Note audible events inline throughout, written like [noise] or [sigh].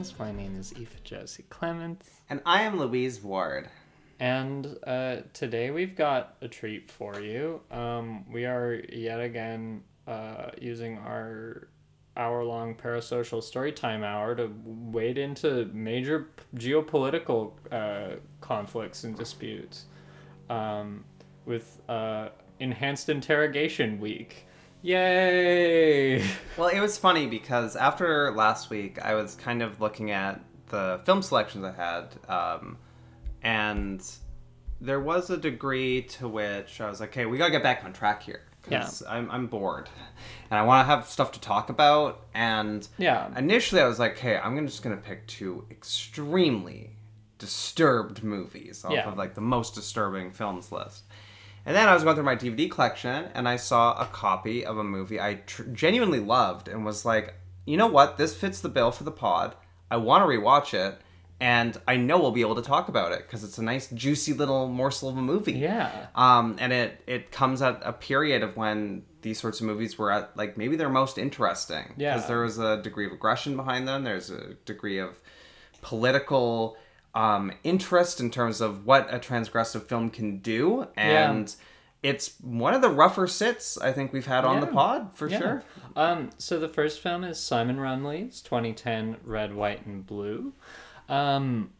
lens. My name is Aoife Josie Clements. And I am Louise Ward. And uh, today we've got a treat for you. Um, we are yet again uh, using our hour long parasocial storytime hour to wade into major geopolitical uh, conflicts and disputes um, with uh, Enhanced Interrogation Week. Yay! [laughs] Well, it was funny because after last week, I was kind of looking at the film selections I had, um, and there was a degree to which I was like, "Okay, we gotta get back on track here." Because I'm, I'm bored, and I want to have stuff to talk about. And Yeah. initially, I was like, "Hey, I'm just gonna pick two extremely disturbed movies off Yeah. of like the most disturbing films list." And then I was going through my DVD collection and I saw a copy of a movie I tr- genuinely loved and was like, you know what? This fits the bill for the pod. I want to rewatch it and I know we'll be able to talk about it because it's a nice, juicy little morsel of a movie. Yeah. Um, and it, it comes at a period of when these sorts of movies were at like maybe their most interesting. Yeah. Because there was a degree of aggression behind them. There's a degree of political um, interest in terms of what a transgressive film can do. And it's one of the rougher sits I think we've had on the pod for Yeah. sure. Um, so the first film is Simon Rumley's 2010 Red, White, and Blue. Um,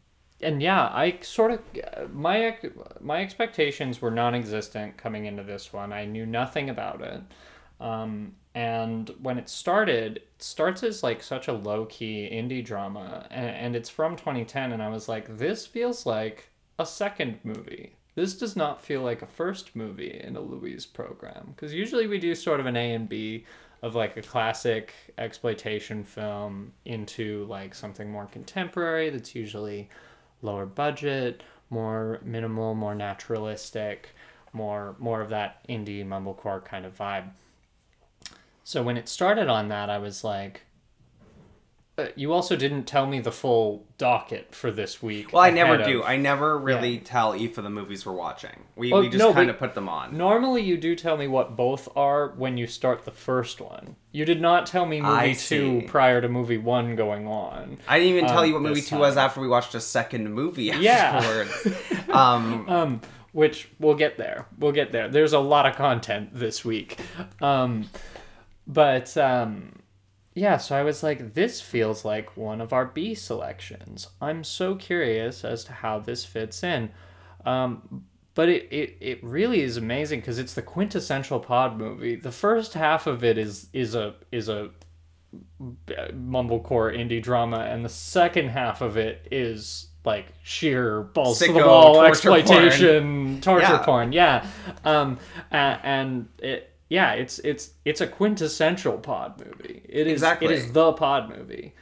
and yeah, I sort of my ex- my expectations were non-existent coming into this one. I knew nothing about it. Um, and when it started, it starts as like such a low-key indie drama, and, and it's from 2010. And I was like, this feels like a second movie. This does not feel like a first movie in a Louise program because usually we do sort of an A and B of like a classic exploitation film into like something more contemporary that's usually lower budget, more minimal, more naturalistic, more more of that indie mumblecore kind of vibe. So when it started on that, I was like, uh, you also didn't tell me the full docket for this week. Well, I never ahead do. of- I never really tell Aoife the movies we're watching. We, Well, we just no, kind of put them on. Normally, you do tell me what both are when you start the first one. You did not tell me movie I two see. prior to movie one going on. I didn't even tell um, you what movie two was after we watched a second movie Yeah. [laughs] um, Um, which we'll get there. We'll get there. There's a lot of content this week. Um, but um, yeah, so I was like, this feels like one of our B selections. I'm so curious as to how this fits in. Um, but it, it, it really is amazing because it's the quintessential pod movie. The first half of it is is a is a mumblecore indie drama, and the second half of it is like sheer balls to the wall torture exploitation, torture Yeah. porn. Yeah, um, and it yeah, it's it's it's a quintessential pod movie. It is Exactly. it is the pod movie.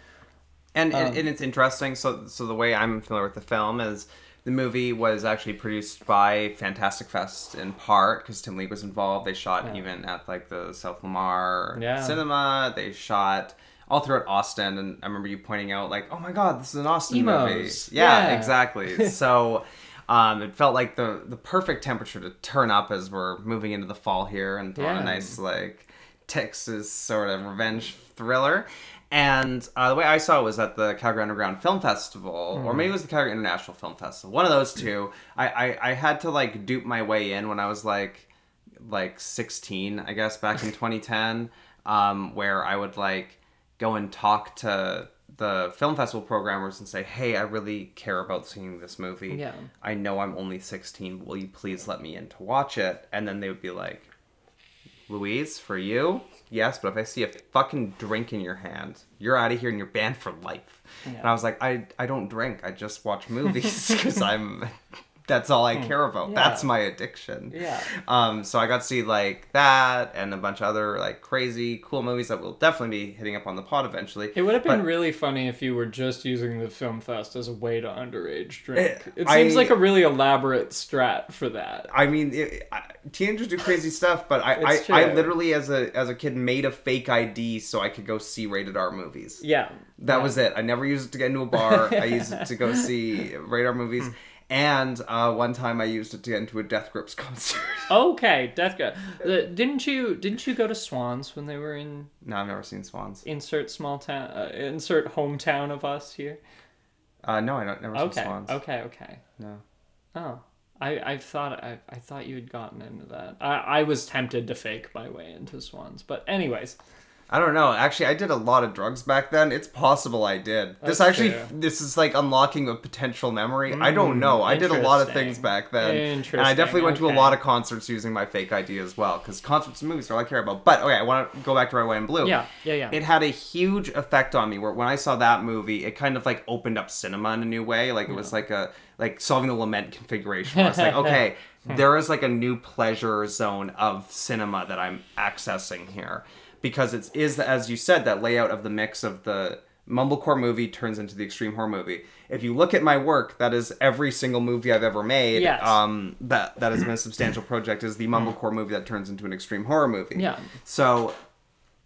And, Um, and and it's interesting. So so the way I'm familiar with the film is the movie was actually produced by Fantastic Fest in part because Tim League was involved. They shot even at like the South Lamar Yeah. Cinema. They shot all throughout Austin, and I remember you pointing out like, "Oh my God, this is an Austin movie." Yeah, Yeah. exactly. [laughs] so. Um, it felt like the the perfect temperature to turn up as we're moving into the fall here and on a nice like Texas sort of revenge thriller. And uh, the way I saw it was at the Calgary Underground Film Festival, or maybe it was the Calgary International Film Festival. One of those two. I, I, I had to like dupe my way in when I was like like 16, I guess, back in [laughs] 2010, um, where I would like go and talk to the film festival programmers and say, "Hey, I really care about seeing this movie. Yeah. I know I'm only 16. Will you please let me in to watch it?" And then they would be like, Louise, for you, yes, but if I see a fucking drink in your hand, you're out of here and you're banned for life. And I was like, I, I don't drink. I just watch movies [laughs] because I'm. That's all I care about. Yeah. That's my addiction. Yeah. Um, so I got to see like that and a bunch of other like crazy cool movies that will definitely be hitting up on the pod eventually. It would have been But- really funny if you were just using the film fest as a way to underage drink. Eh, It seems I- like a really elaborate strat for that. I mean, it, I, teenagers do crazy stuff, but I, I, I literally as a as a kid made a fake ID so I could go see rated R movies. Yeah. That Yeah. was it. I never used it to get into a bar. I used it to go [laughs] see radar movies. And uh, one time I used it to get into a Death Grips [laughs] concert. Okay, Death Grips. Uh, didn't you didn't you go to Swans when they were in no, I've never seen Swans. insert small town uh, insert hometown of us here? Uh, no, I don't never Okay, seen Swans. okay, okay. No. Oh, I I thought I, I thought you had gotten into that. I I was tempted to fake my way into Swans, but anyways, I don't know. Actually, I did a lot of drugs back then. It's possible I did. this actually, fair. this is like unlocking a potential memory. I don't know. I did a lot of things back then, and I definitely went to a lot of concerts using my fake ID as well. Because concerts and movies are all I care about. But okay, I want to go back to Red, White, and Blue. yeah, yeah, yeah. It had a huge effect on me. Where when I saw that movie, it kind of like opened up cinema in a new way. Like it was like a like solving the lament configuration. Where it's like [laughs] okay, there is like a new pleasure zone of cinema that I'm accessing here because it is as you said that layout of the mix of the mumblecore movie turns into the extreme horror movie. If you look at my work, that is every single movie I've ever made. Yes. Um, that that has been a [clears throat] substantial project is the mumblecore movie that turns into an extreme horror movie. Yeah. So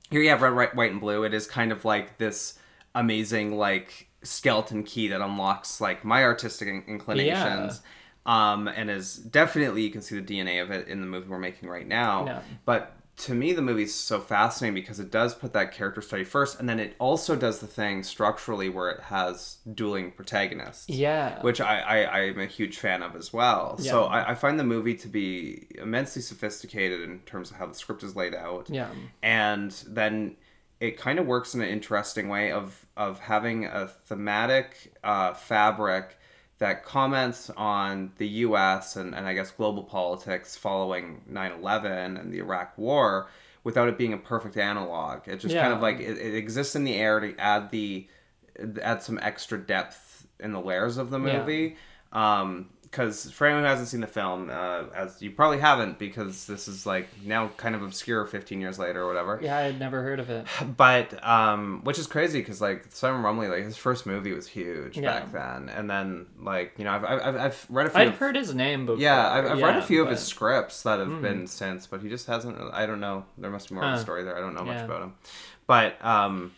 here you have red, white, white, and blue. It is kind of like this amazing like skeleton key that unlocks like my artistic in- inclinations. Um, and is definitely you can see the DNA of it in the movie we're making right now. Yeah. But to me, the movie's so fascinating because it does put that character study first, and then it also does the thing structurally where it has dueling protagonists yeah. which I, I I'm a huge fan of as well. So I, I find the movie to be immensely sophisticated in terms of how the script is laid out. Yeah. And then it kind of works in an interesting way of of having a thematic uh, fabric that comments on the U.S. and, and I guess global politics following 9/11 and the Iraq War without it being a perfect analog. It just kind of like it, it exists in the air to add the add some extra depth in the layers of the Yeah. movie. Um 'cause because for anyone who hasn't seen the film, uh, as you probably haven't, because this is like now kind of obscure 15 years later or whatever. Yeah, I had never heard of it. [sighs] But um, which is crazy because like Simon Rumley, like his first movie was huge Yeah. back then, and then like you know I've I've, I've read a few. I'd of- heard his name before. yeah, I've, I've read a yeah, few of his scripts that have been since, but he just hasn't. I don't know. There must be more of a story there. I don't know much about him. But um,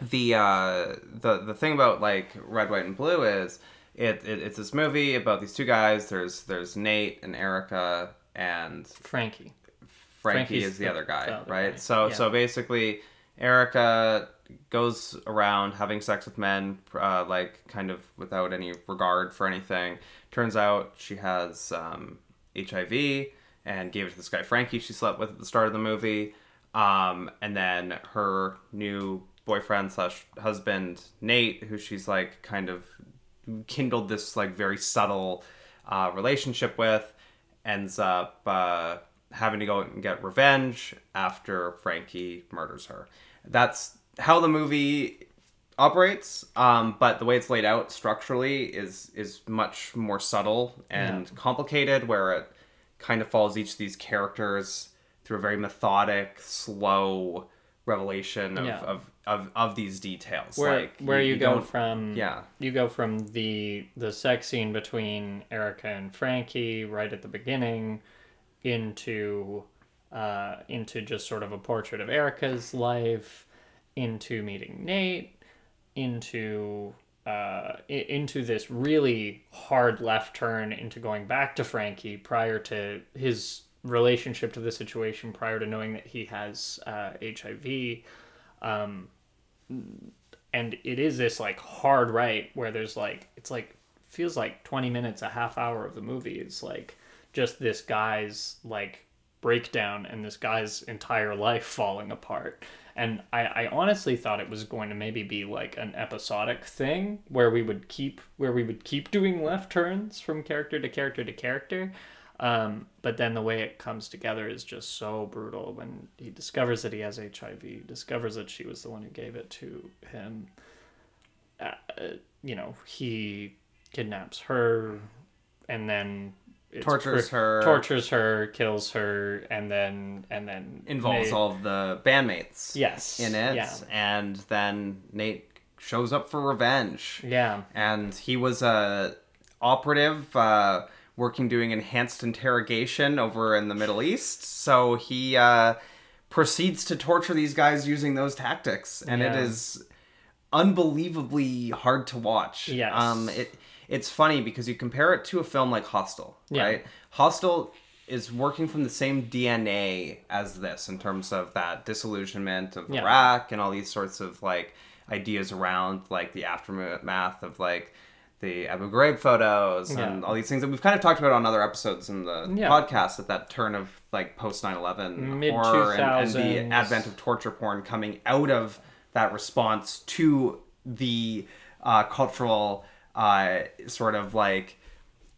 the uh, the the thing about like Red, White, and Blue is it, it it's this movie about these two guys. There's there's Nate and Erica and Frankie. Frankie Frankie's is the, the- other guy, the other right? guy, So yeah. so basically, Erica goes around having sex with men, uh, like kind of without any regard for anything. Turns out she has um, HIV and gave it to this guy Frankie she slept with at the start of the movie. Um, and then her new boyfriend slash husband Nate, who she's like kind of kindled this like very subtle uh, relationship with, ends up uh, having to go and get revenge after Frankie murders her. That's how the movie operates, um, but the way it's laid out structurally is is much more subtle and complicated, where it kind of follows each of these characters through a very methodic, slow revelation of, Yeah. of, of, of these details. Where like where you, go don't- from yeah. you go from the the sex scene between Erica and Frankie right at the beginning into uh, into just sort of a portrait of Erica's life, into meeting Nate, into uh, into this really hard left turn into going back to Frankie prior to his relationship to the situation, prior to knowing that he has uh, HIV. Um, and it is this like hard right where there's like it's like feels like 20 minutes a half hour of the movie is like just this guy's like breakdown and this guy's entire life [laughs] falling apart. And I, I honestly thought it was going to maybe be like an episodic thing where we would keep where we would keep doing left turns from character to character to character um, but then the way it comes together is just so brutal. When he discovers that he has HIV, discovers that she was the one who gave it to him. Uh, you know, he kidnaps her and then Tortures her. tortures her, kills her, and then and then involves Nate- all of the bandmates yes in it, Yeah, and then Nate shows up for revenge, yeah, and he was a operative uh, working doing enhanced interrogation over in the Middle East, so he uh, proceeds to torture these guys using those tactics, and it Yeah. is unbelievably hard to watch. Yes. um, it it's funny because you compare it to a film like Hostel, Yeah. right? Hostel is working from the same DNA as this in terms of that disillusionment of Yeah. Iraq and all these sorts of like ideas around like the aftermath of like the Abu Ghraib photos and all these things that we've kind of talked about on other episodes in the Yeah. podcast at that turn of like post 9-11 Mid- horror and, and the advent of torture porn coming out of that response to the uh, cultural uh, sort of like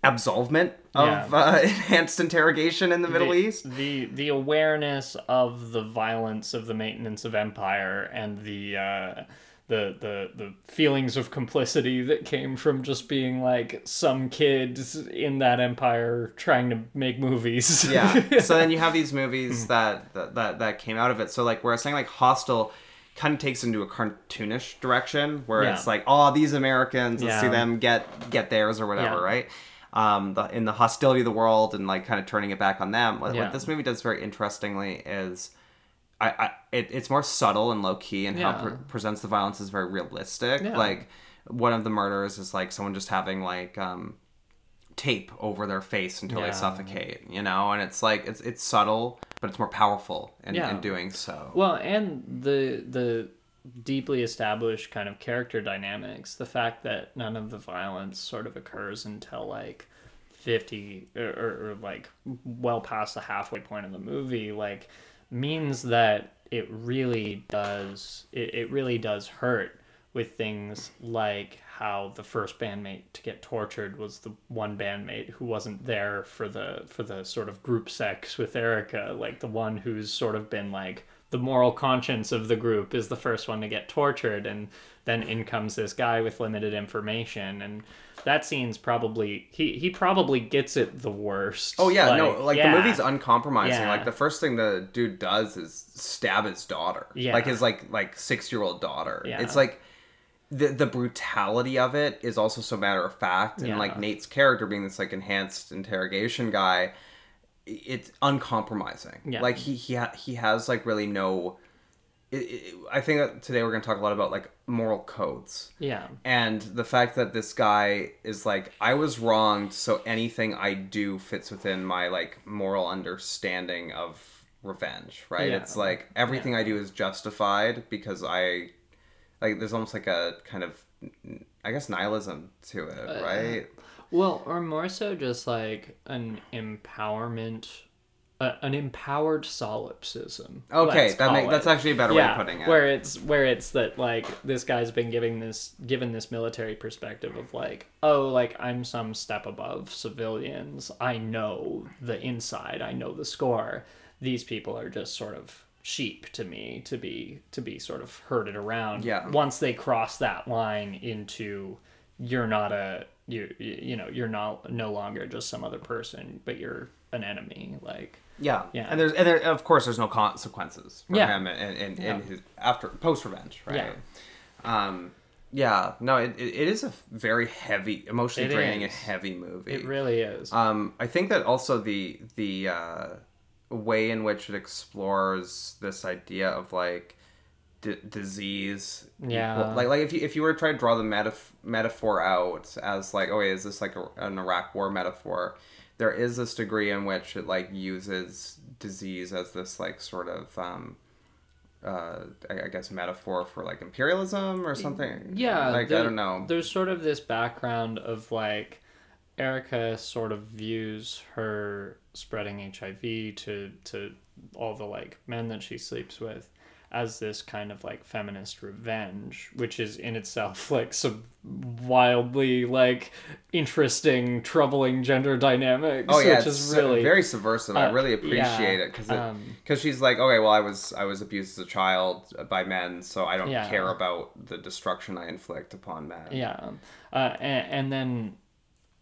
absolvement of Yeah. uh, [laughs] enhanced interrogation in the Middle the, East. The the awareness of the violence of the maintenance of empire and the uh, the the the feelings of complicity that came from just being like some kids in that empire trying to make movies. [laughs] yeah. so then you have these [laughs] movies that, that that that came out of it. So like we're saying like Hostel kind of takes into a cartoonish direction where Yeah. it's like, oh, these Americans, let's see them get get theirs or whatever, Yeah. right? Um, the, in the hostility of the world and like kind of turning it back on them. What, Yeah. what this movie does very interestingly is. I, I it, it's more subtle and low key, and how Yeah. it pre- presents the violence is very realistic. Yeah. Like one of the murders is like someone just having like um, tape over their face until Yeah. they suffocate, you know, and it's like it's it's subtle, but it's more powerful in, Yeah. in doing so. Well, and the the deeply established kind of character dynamics, the fact that none of the violence sort of occurs until like 50 or, or, or like well past the halfway point of the movie, like means that it really does it, it really does hurt with things like how the first bandmate to get tortured was the one bandmate who wasn't there for the for the sort of group sex with Erica, like the one who's sort of been like the moral conscience of the group is the first one to get tortured and then in comes this guy with limited information and that scene's probably he he probably gets it the worst. Oh yeah, no, like yeah. the movie's uncompromising. Yeah. Like the first thing the dude does is stab his daughter. Yeah. Like his like like six year old daughter. Yeah. It's like the the brutality of it is also so matter of fact, and Yeah. like Nate's character being this like enhanced interrogation guy, it's uncompromising. Yeah. Like he he ha- he has like really no. It, it, I think that today we're going to talk a lot about like moral codes Yeah. and the fact that this guy is like i was wronged so anything i do fits within my like moral understanding of revenge right Yeah. it's like everything i do is justified because i like there's almost like a kind of i guess nihilism to it Uh, right Well, or more so just like an empowerment, uh, an empowered solipsism. okay that make, that's actually a better way of putting it Where it's where it's that like this guy's been giving this given this military perspective of like, oh, like I'm some step above civilians. I know the inside. I know the score. These people are just sort of sheep to me to be to be sort of herded around. Yeah. Once they cross that line into you're not a you you know you're not no longer just some other person, but you're an enemy. Like Yeah. Yeah. And there's and there, of course there's no consequences for Yeah. him and in, Yeah. his after post revenge, right? Yeah. Um yeah, no, it, it, it is a very heavy, emotionally It draining, is. and heavy movie. it really is. Um, I think that also the the uh, way in which it explores this idea of like d- disease, Yeah. like like if you if you were to try to draw the metaf- metaphor out as like, oh, wait, is this like a, an Iraq War metaphor? There is this degree in which it like uses disease as this like sort of um, uh, I, I guess metaphor for like imperialism or something. Yeah, like I don't know. There's sort of this background of like Erica sort of views her spreading HIV to to all the like men that she sleeps with as this kind of like feminist revenge, which is in itself [laughs] like some wildly like interesting, troubling gender dynamics. Oh yeah, which it's is really very subversive. I uh, really yeah, appreciate it because um, because she's like, okay, well, I was I was abused as a child by men, so I don't Yeah. care about the destruction I inflict upon men. Yeah, uh, and, and then,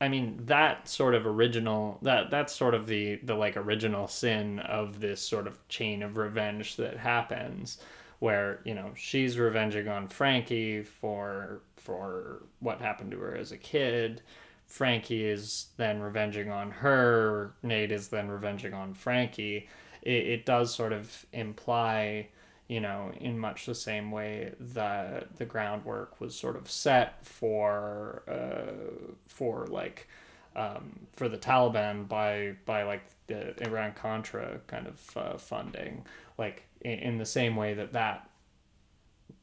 I mean, that sort of original that that's sort of the the like original sin of this sort of chain of revenge that happens, where you know she's revenging on Frankie for for what happened to her as a kid. Frankie is then revenging on her. Nate is then revenging on Frankie. It, it does sort of imply you know, in much the same way that the groundwork was sort of set for uh, for like um, for the Taliban by by like the Iran Contra kind of uh, funding, like in, in the same way that that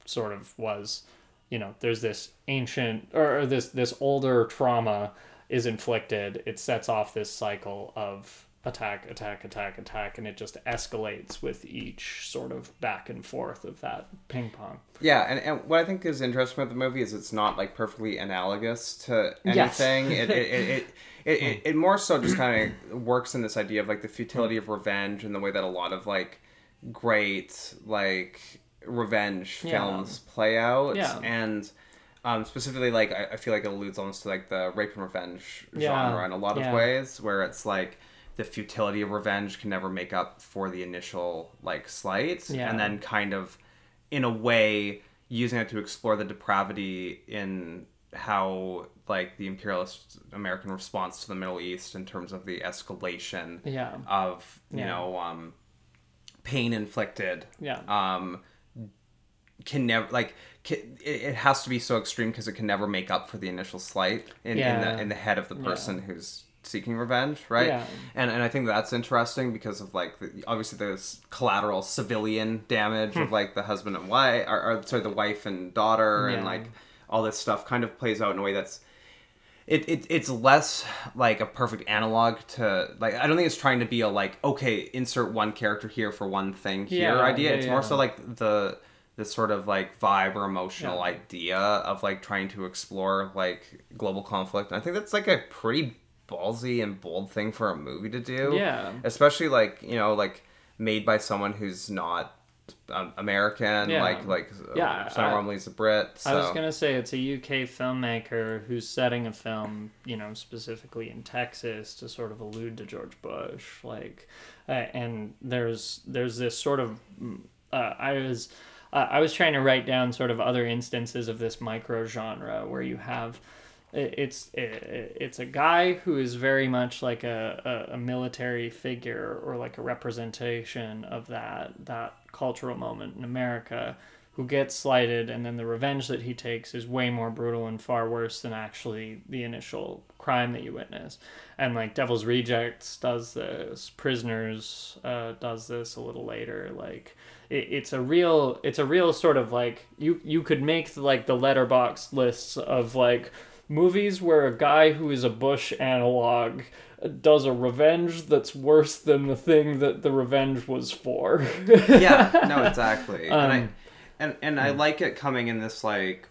sort of was, you know, there's this ancient or, or this this older trauma is inflicted, it sets off this cycle of attack, attack, attack, attack, and it just escalates with each sort of back and forth of that ping pong. Yeah, and, and what I think is interesting about the movie is it's not like perfectly analogous to Yes. anything. it, it, it, it, [laughs] it, it, it more so just kind of works in this idea of like the futility of revenge and the way that a lot of like great like revenge Yeah. films play out. Yeah. And um, specifically, like I, I feel like it alludes almost to like the rape and revenge Yeah. genre in a lot of Yeah. ways, where it's like the futility of revenge can never make up for the initial like slights Yeah. and then kind of in a way using it to explore the depravity in how like the imperialist American response to the Middle East in terms of the escalation Yeah. of you Yeah. know um, pain inflicted Yeah. um, can never like can, it, it has to be so extreme because it can never make up for the initial slight in, in the in the head of the person who's seeking revenge right Yeah. and and i think that's interesting because of like the, obviously there's collateral civilian damage Hmm. of like the husband and wife or, or sorry the wife and daughter and like all this stuff kind of plays out in a way that's it, it it's less like a perfect analog to like I don't think it's trying to be a like okay insert one character here for one thing here Yeah, idea. yeah, it's more so like the the sort of like vibe or emotional Yeah. idea of like trying to explore like global conflict. And I think that's like a pretty ballsy and bold thing for a movie to do. Yeah. especially like you know like made by someone who's not um, American. Yeah. Like like Yeah, Sam I- a Brit. So. I was gonna say it's a UK filmmaker who's setting a film, you know, specifically in Texas to sort of allude to George Bush, like, uh, and there's there's this sort of, mm, uh, I was, uh, I was trying to write down sort of other instances of this micro genre where you have. It- It's it's a guy who is very much like a, a, military figure or like a representation of that that cultural moment in America, who gets slighted and then the revenge that he takes is way more brutal and far worse than actually the initial crime that you witness. And like devil's rejects does this prisoners uh, does this a little later like it, it's a real it's a real sort of like you you could make like the Letterboxd lists of like movies where a guy who is a bush analog does a revenge that's worse than the thing that the revenge was for [laughs] yeah, no, [laughs] exactly. and I Um, and and I like it coming in this like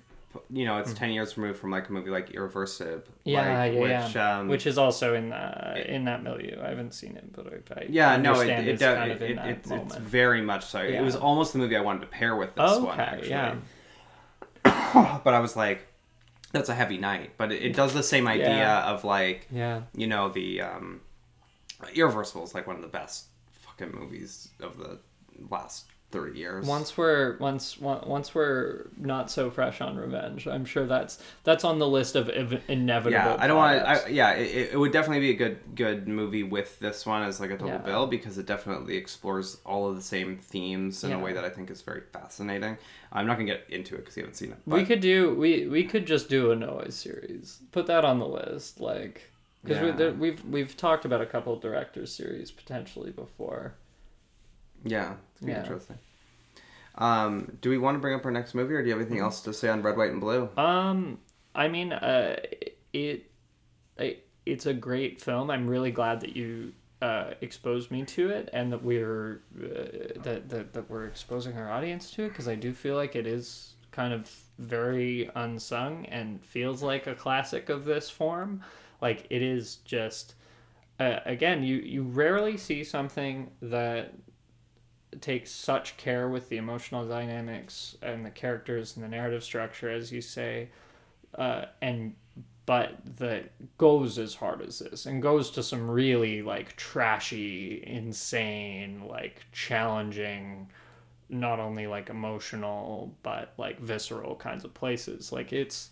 you know, it's ten years removed from like a movie like Irreversible. Yeah, like, yeah, which, yeah. Um, which is also in that in that milieu. I haven't seen it, but I, I yeah, no, it, it, it's kind of it, it, it's, very much so. Yeah. It was almost the movie I wanted to pair with this one, okay, actually. yeah, [coughs] But I was like, that's a heavy night. But it, it does the same idea Yeah. of like, yeah, you know, the um, Irreversible is like one of the best fucking movies of the last thirty years. Once we're once once we're not so fresh on revenge, I'm sure that's that's on the list of ev- inevitable. yeah, I don't want to. Yeah, it, it would definitely be a good good movie with this one as like a double Yeah. bill because it definitely explores all of the same themes in a way that I think is very fascinating. I'm not gonna get into it because you haven't seen it. we could do we we could just do a noise series. Put that on the list, like because we, Yeah. there, we've we've talked about a couple directors series potentially before. Yeah, it's gonna be interesting. Um, do we want to bring up our next movie, or do you have anything else to say on Red, White, and Blue? Um, I mean, uh, it, it it's a great film. I'm really glad that you uh, exposed me to it, and that we're uh, that, that that we're exposing our audience to it because I do feel like it is kind of very unsung and feels like a classic of this form. Like it is just. Uh, again, you, you rarely see something that takes such care with the emotional dynamics and the characters and the narrative structure, as you say, uh, and but that goes as hard as this and goes to some really like trashy, insane, like challenging, not only like emotional but like visceral kinds of places. Like it's.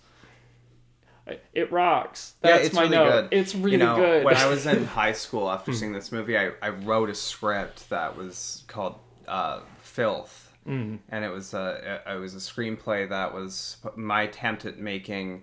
It rocks. Yeah, That's it's my really note. good. It's really you know, good. when I [laughs] was in high school after seeing this movie, I, I wrote a script that was called uh, Filth. Mm. and it was a it was a screenplay that was my attempt at making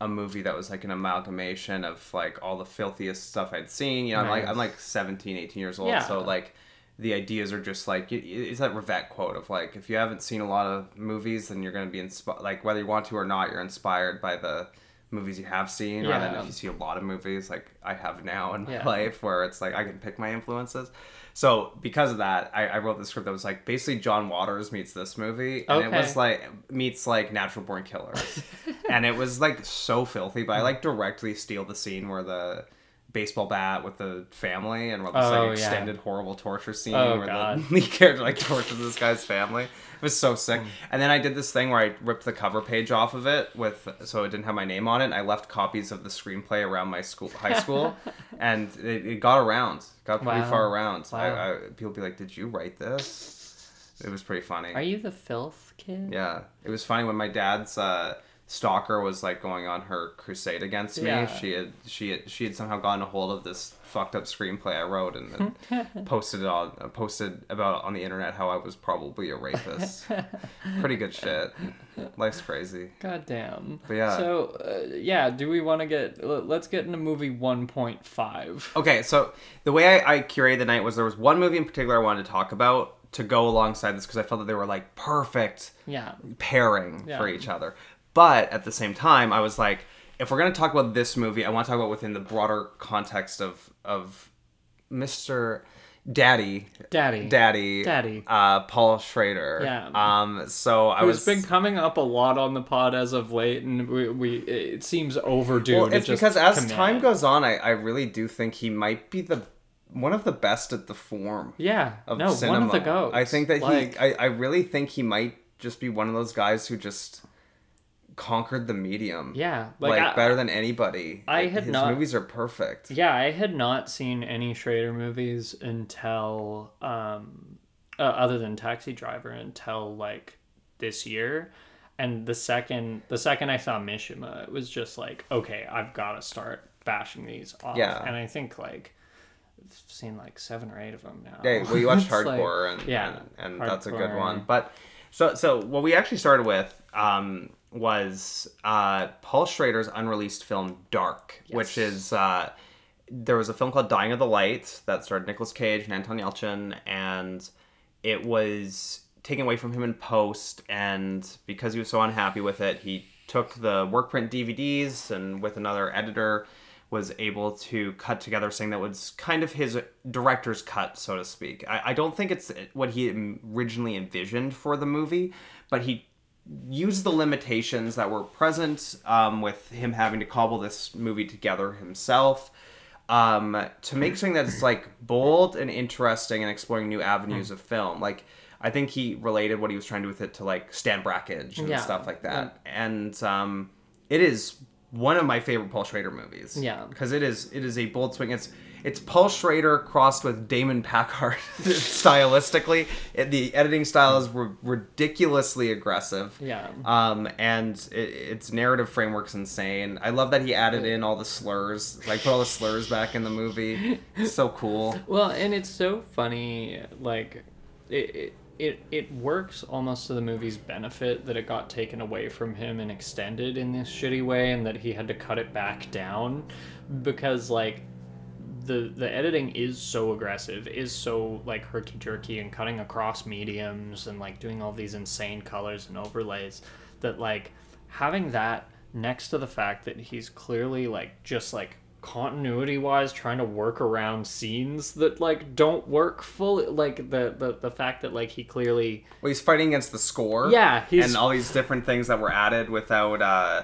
a movie that was like an amalgamation of like all the filthiest stuff I'd seen. You know, I'm like I'm like 17, 18 years old, Yeah. so like the ideas are just like it's that Rivette quote of like if you haven't seen a lot of movies, then you're gonna be inspired. Like whether you want to or not, you're inspired by the movies you have seen, rather than Yeah. if you see a lot of movies like I have now in my Yeah. life, where it's like I can pick my influences. So because of that, I, I wrote this script that was like basically John Waters meets this movie, and it was like meets like Natural Born Killers, [laughs] and it was like so filthy. But I mm. like directly steal the scene where the baseball bat with the family and wrote this Oh, like yeah. extended horrible torture scene Oh, where God. the [laughs] lead character like tortures this guy's family. It was so sick. Hmm. And then I did this thing where I ripped the cover page off of it with so it didn't have my name on it. And I left copies of the screenplay around my school high school, [laughs] and it, it got around, got pretty Wow. far around. I, I, people be like, "Did you write this?" It was pretty funny. Are you the filth kid? Yeah, it was funny when my dad's uh, stalker was like going on her crusade against me. Yeah. She had she had she had somehow gotten a hold of this fucked up screenplay I wrote and then [laughs] posted it on posted about on the internet how I was probably a rapist. [laughs] Pretty good shit. Life's crazy. God damn. But yeah. So, uh, yeah, do we want to get. Let's get into movie 1.5. Okay, so the way I, I curated the night was there was one movie in particular I wanted to talk about to go alongside this because I felt that they were like perfect Yeah. pairing Yeah. for each other. But at the same time, I was like, if we're gonna talk about this movie, I want to talk about within the broader context of of Mr. Daddy, Daddy. Daddy, Daddy. uh, Paul Schrader. Yeah. Um. So I Who's was. been coming up a lot on the pod as of late, and we, we it seems overdue. well, to it's just because as commit. time goes on, I I really do think he might be the one of the best at the form. Yeah, of no, cinema. one of the goats. I think that like, he, I, I really think he might just be one of those guys who just conquered the medium. yeah, like, like, I, better than anybody. I Like, had his not- movies are perfect. Yeah, I had not seen any Schrader movies until, um, uh, other than Taxi Driver, until like this year. And the second, the second I saw Mishima, it was just like, okay, I've got to start bashing these off. Yeah. And I think like I've seen like seven or eight of them now. Yeah, well, you watched [laughs] It's like- Hardcore, and yeah, and, and that's a good one. But so so what we actually started with um, was uh, Paul Schrader's unreleased film Dark, which is uh, there was a film called Dying of the Light that starred Nicolas Cage and Anton Yelchin, and it was taken away from him in post, and because he was so unhappy with it, he took the work print DVDs and with another editor was able to cut together something that was kind of his director's cut, so to speak. I, I don't think it's what he originally envisioned for the movie, but he used the limitations that were present um, with him having to cobble this movie together himself um, to make something that's like bold and interesting and exploring new avenues of film. Like I think he related what he was trying to do with it to like Stan Brakhage and Yeah. stuff like that. And um, it is one of my favorite Paul Schrader movies. Yeah. because it is it is a bold swing. It's it's Paul Schrader crossed with Damon Packard [laughs] stylistically. It, the editing style is r- ridiculously aggressive. Yeah. Um, and it, its narrative framework's insane. I love that he added in all the slurs, like put all the slurs back in the movie. It's so cool. Well, and it's so funny, like it, it it it works almost to the movie's benefit that it got taken away from him and extended in this shitty way, and that he had to cut it back down because like the the editing is so aggressive, is so like herky jerky and cutting across mediums and like doing all these insane colors and overlays that like having that next to the fact that he's clearly like just like continuity wise trying to work around scenes that like don't work fully like the the, the fact that like he clearly Well, he's fighting against the score. Yeah, he's- and all these different things that were added without uh,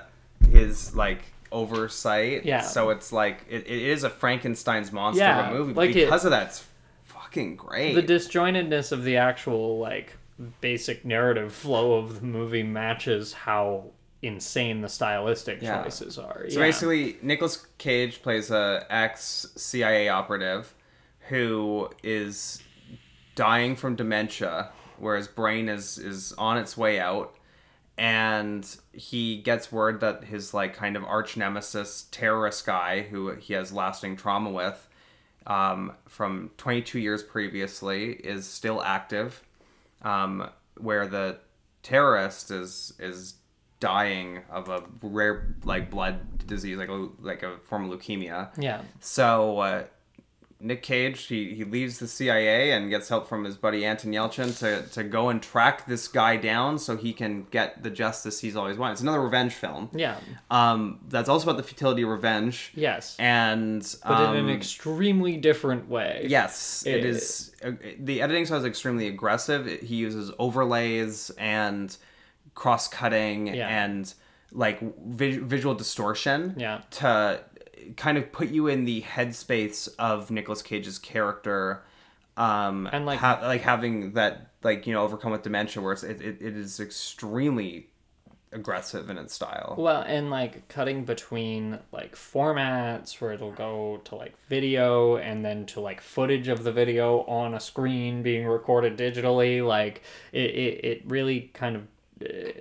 his like oversight. Yeah. So it's like it, it is a Frankenstein's monster Yeah, of a movie. like it- because of that, it's fucking great. the disjointedness of the actual like basic narrative flow of the movie matches how insane the stylistic Yeah. choices are. So basically, Nicolas Cage plays a ex CIA operative who is dying from dementia, where his brain is is on its way out, and he gets word that his like kind of arch nemesis terrorist guy who he has lasting trauma with um, from 22 years previously is still active um, where the terrorist is is dying of a rare like blood disease, like a like a form of leukemia. Yeah. So uh, Nick Cage he, he leaves the CIA and gets help from his buddy Anton Yelchin to, to go and track this guy down so he can get the justice he's always wanted. It's another revenge film. Yeah. Um, that's also about the futility of revenge. Yes. And But um, in an extremely different way. Yes, it It- is. uh, The editing style is extremely aggressive. It- he uses overlays and cross cutting Yeah. and like vi- visual distortion Yeah. to kind of put you in the headspace of Nicolas Cage's character. Um, And, like- ha- like having that like you know overcome with dementia, where it's, it, it, it is extremely aggressive in its style. Well, and like cutting between like formats where it'll go to like video and then to like footage of the video on a screen being recorded digitally. Like it, it, it really kind of uh,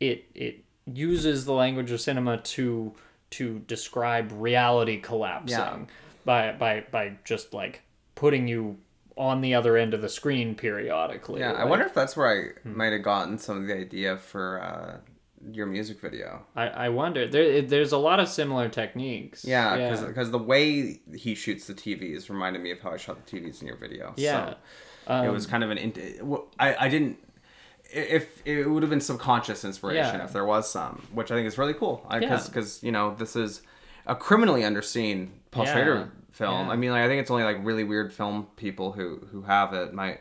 it it uses the language of cinema to to describe reality collapsing Yeah. by by by just like putting you on the other end of the screen periodically. Yeah, I wonder if that's where I Hmm. might have gotten some of the idea for uh, your music video. I, I wonder there there's a lot of similar techniques. Yeah, because the way he shoots the TVs reminded me of how I shot the TVs in your video. Yeah. So it was kind of an. int- well, I I didn't. If it would have been subconscious inspiration Yeah. if there was some, which I think is really cool. Because Yeah. because you know this is a criminally underseen Paul Yeah. Schrader film. I mean, like I think it's only like really weird film people who who have it. My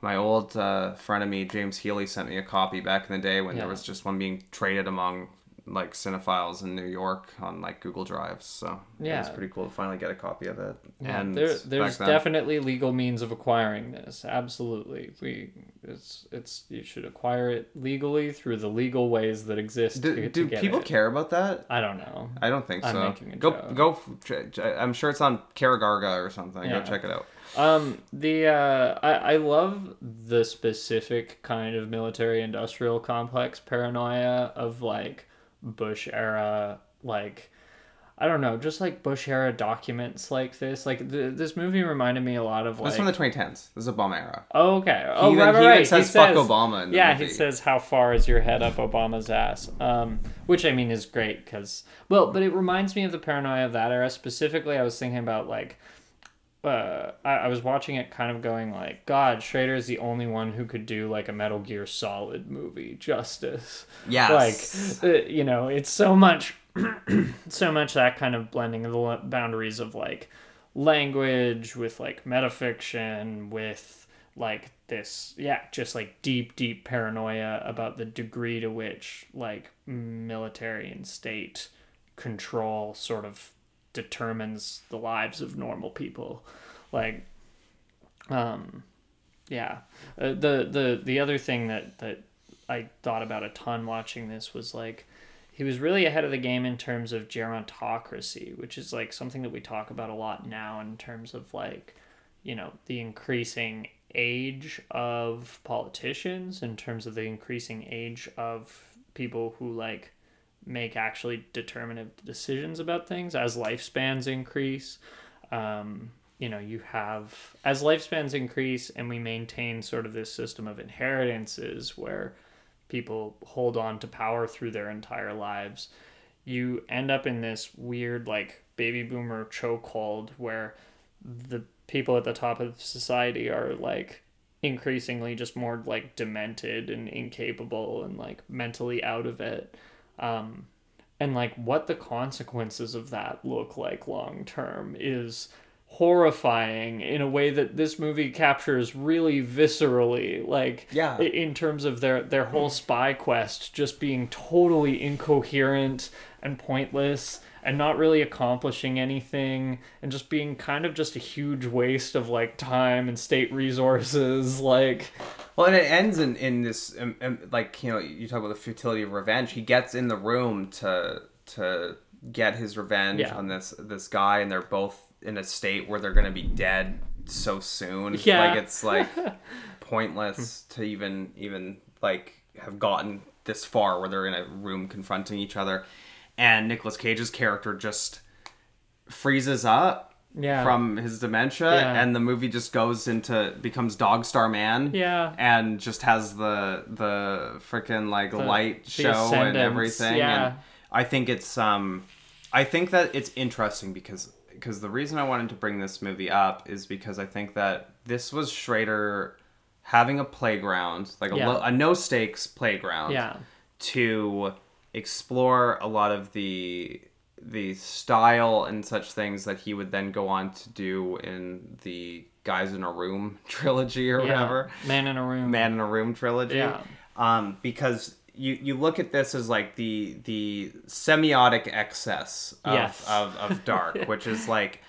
my old uh, friend of me, James Healy, sent me a copy back in the day when there was just one being traded among like cinephiles in New York on like Google Drives. So yeah, it's pretty cool to finally get a copy of it. Yeah, and there, there's then- definitely legal means of acquiring this. Absolutely, we it's it's you should acquire it legally through the legal ways that exist. Do, to, do to people it. care about that? I don't know. I don't think I'm so. making a go joke. go. f- tr- tr- I'm sure it's on Karagarga or something. Yeah. Go check it out. Um, the uh, I I love the specific kind of military industrial complex paranoia of like Bush era like. I don't know, just like Bush era documents like this. Like th- this movie reminded me a lot of like. This is from the 2010s. This is Obama era. Oh, okay. Oh, even- right, right, he even right. says fuck Obama in the yeah, movie. he says, "How far is your head up Obama's ass?" Um, which I mean is great because, well, but it reminds me of the paranoia of that era. Specifically, I was thinking about like, uh, I, I was watching it, kind of going like, "God, Schrader is the only one who could do like a Metal Gear Solid movie justice." Yes. Like, uh, you know, it's so much, [clears throat] so much that kind of blending of the boundaries of like language with like metafiction with like this yeah just like deep deep paranoia about the degree to which like military and state control sort of determines the lives of normal people. Like um yeah. Uh, the the the other thing that that i thought about a ton watching this was like he was really ahead of the game in terms of gerontocracy which is like something that we talk about a lot now in terms of like you know the increasing age of politicians in terms of the increasing age of people who like make actually determinative decisions about things. As lifespans increase um, you know you have as lifespans increase and we maintain sort of this system of inheritances where people hold on to power through their entire lives you end up in this weird like baby boomer chokehold where the people at the top of society are like increasingly just more like demented and incapable and like mentally out of it um and like what the consequences of that look like long term is horrifying in a way that this movie captures really viscerally like Yeah. in terms of their their whole spy quest just being totally incoherent and pointless and not really accomplishing anything and just being kind of just a huge waste of like time and state resources [laughs] like Well, and it ends in in this um, um, like you know you talk about the futility of revenge. He gets in the room to to get his revenge Yeah. on this this guy, and they're both in a state where they're gonna be dead so soon. Yeah. like it's like [laughs] pointless to even even like have gotten this far where they're in a room confronting each other, and Nicolas Cage's character just freezes up Yeah. from his dementia, Yeah. and the movie just goes into becomes Dog Star Man. Yeah. and just has the the freaking like light the show and everything. yeah. And I think it's um, I think that it's interesting because because the reason I wanted to bring this movie up is because I think that this was Schrader having a playground, like a, Yeah. lo- a no stakes playground, Yeah. to explore a lot of the the style and such things that he would then go on to do in the Guys in a Room [laughs] trilogy or Yeah. whatever. Man in a room. Man in a Room trilogy. Yeah. Um, because you you look at this as like the the semiotic excess of Yes. of, of [laughs] dark, which is like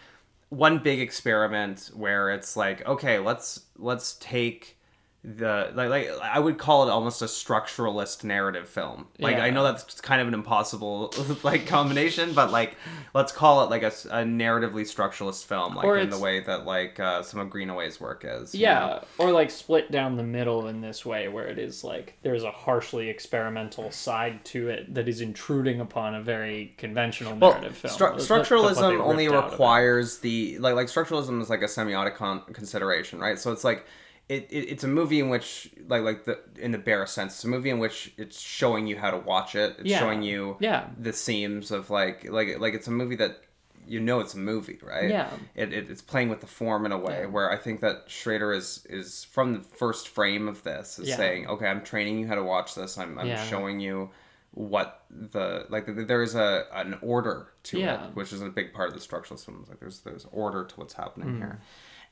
one big experiment where it's like, okay, let's let's take the like, like I would call it almost a structuralist narrative film. Like I know that's kind of an impossible [laughs] like combination, but like let's call it like a narratively structuralist film, like Or in the way that like uh, some of Greenaway's work is. you Yeah, know? or like split down the middle in this way, where it is like there's a harshly experimental side to it that is intruding upon a very conventional well, narrative film. stru- That's- that's what they structuralism only ripped out of it. requires the like like structuralism is like a semiotic con- consideration, right? So it's like it, it it's a movie in which like like the in the bare sense, it's a movie in which it's showing you how to watch it. It's Yeah. showing you Yeah. the seams of like like like it's a movie that you know it's a movie, right? Yeah. It, it it's playing with the form in a way Yeah. where I think that Schrader is is from the first frame of this is Yeah. saying, okay, I'm training you how to watch this. I'm I'm showing you what the like th- there is a an order to Yeah. it, which is a big part of the structuralist films. Like there's there's order to what's Mm. happening here,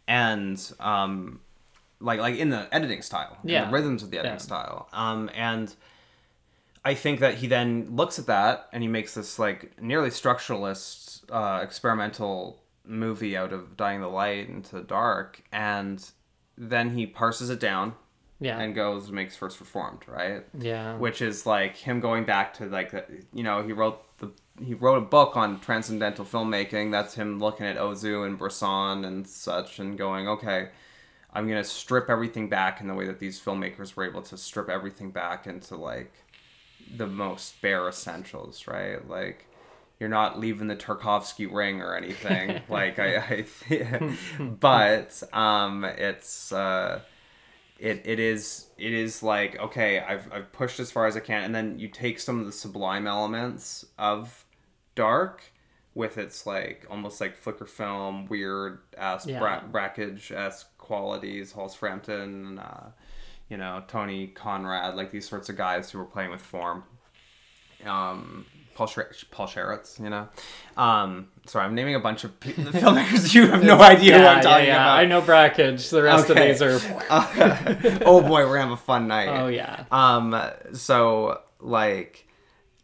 and um, like like in the editing style, Yeah. the rhythms of the editing Yeah. style, um, and I think that he then looks at that and he makes this like nearly structuralist uh, experimental movie out of Dying the Light into the Dark, and then he parses it down Yeah. and goes and makes First Reformed, right? yeah. which is like him going back to like you know he wrote the he wrote a book on transcendental filmmaking that's him looking at ozu and bresson and such and going okay i'm gonna strip everything back in the way that these filmmakers were able to strip everything back into like the most bare essentials right? Like you're not leaving the Tarkovsky ring or anything. [laughs] Like I, I [laughs] but um it's uh it, it is it is like okay I've, I've pushed as far as I can. And then you take some of the sublime elements of dark with its like almost like flicker film weird ass Yeah. bra- Brakhage esque qualities Hollis Frampton uh, you know Tony Conrad like these sorts of guys who were playing with form um Paul Sher- Paul Sharits you know um sorry I'm naming a bunch of pe- [laughs] filmmakers you have no idea yeah, what I'm talking yeah, yeah. about I know Brakhage. The rest Okay. of these are. [laughs] oh boy, we're gonna have a fun night. Oh yeah. Um. So like,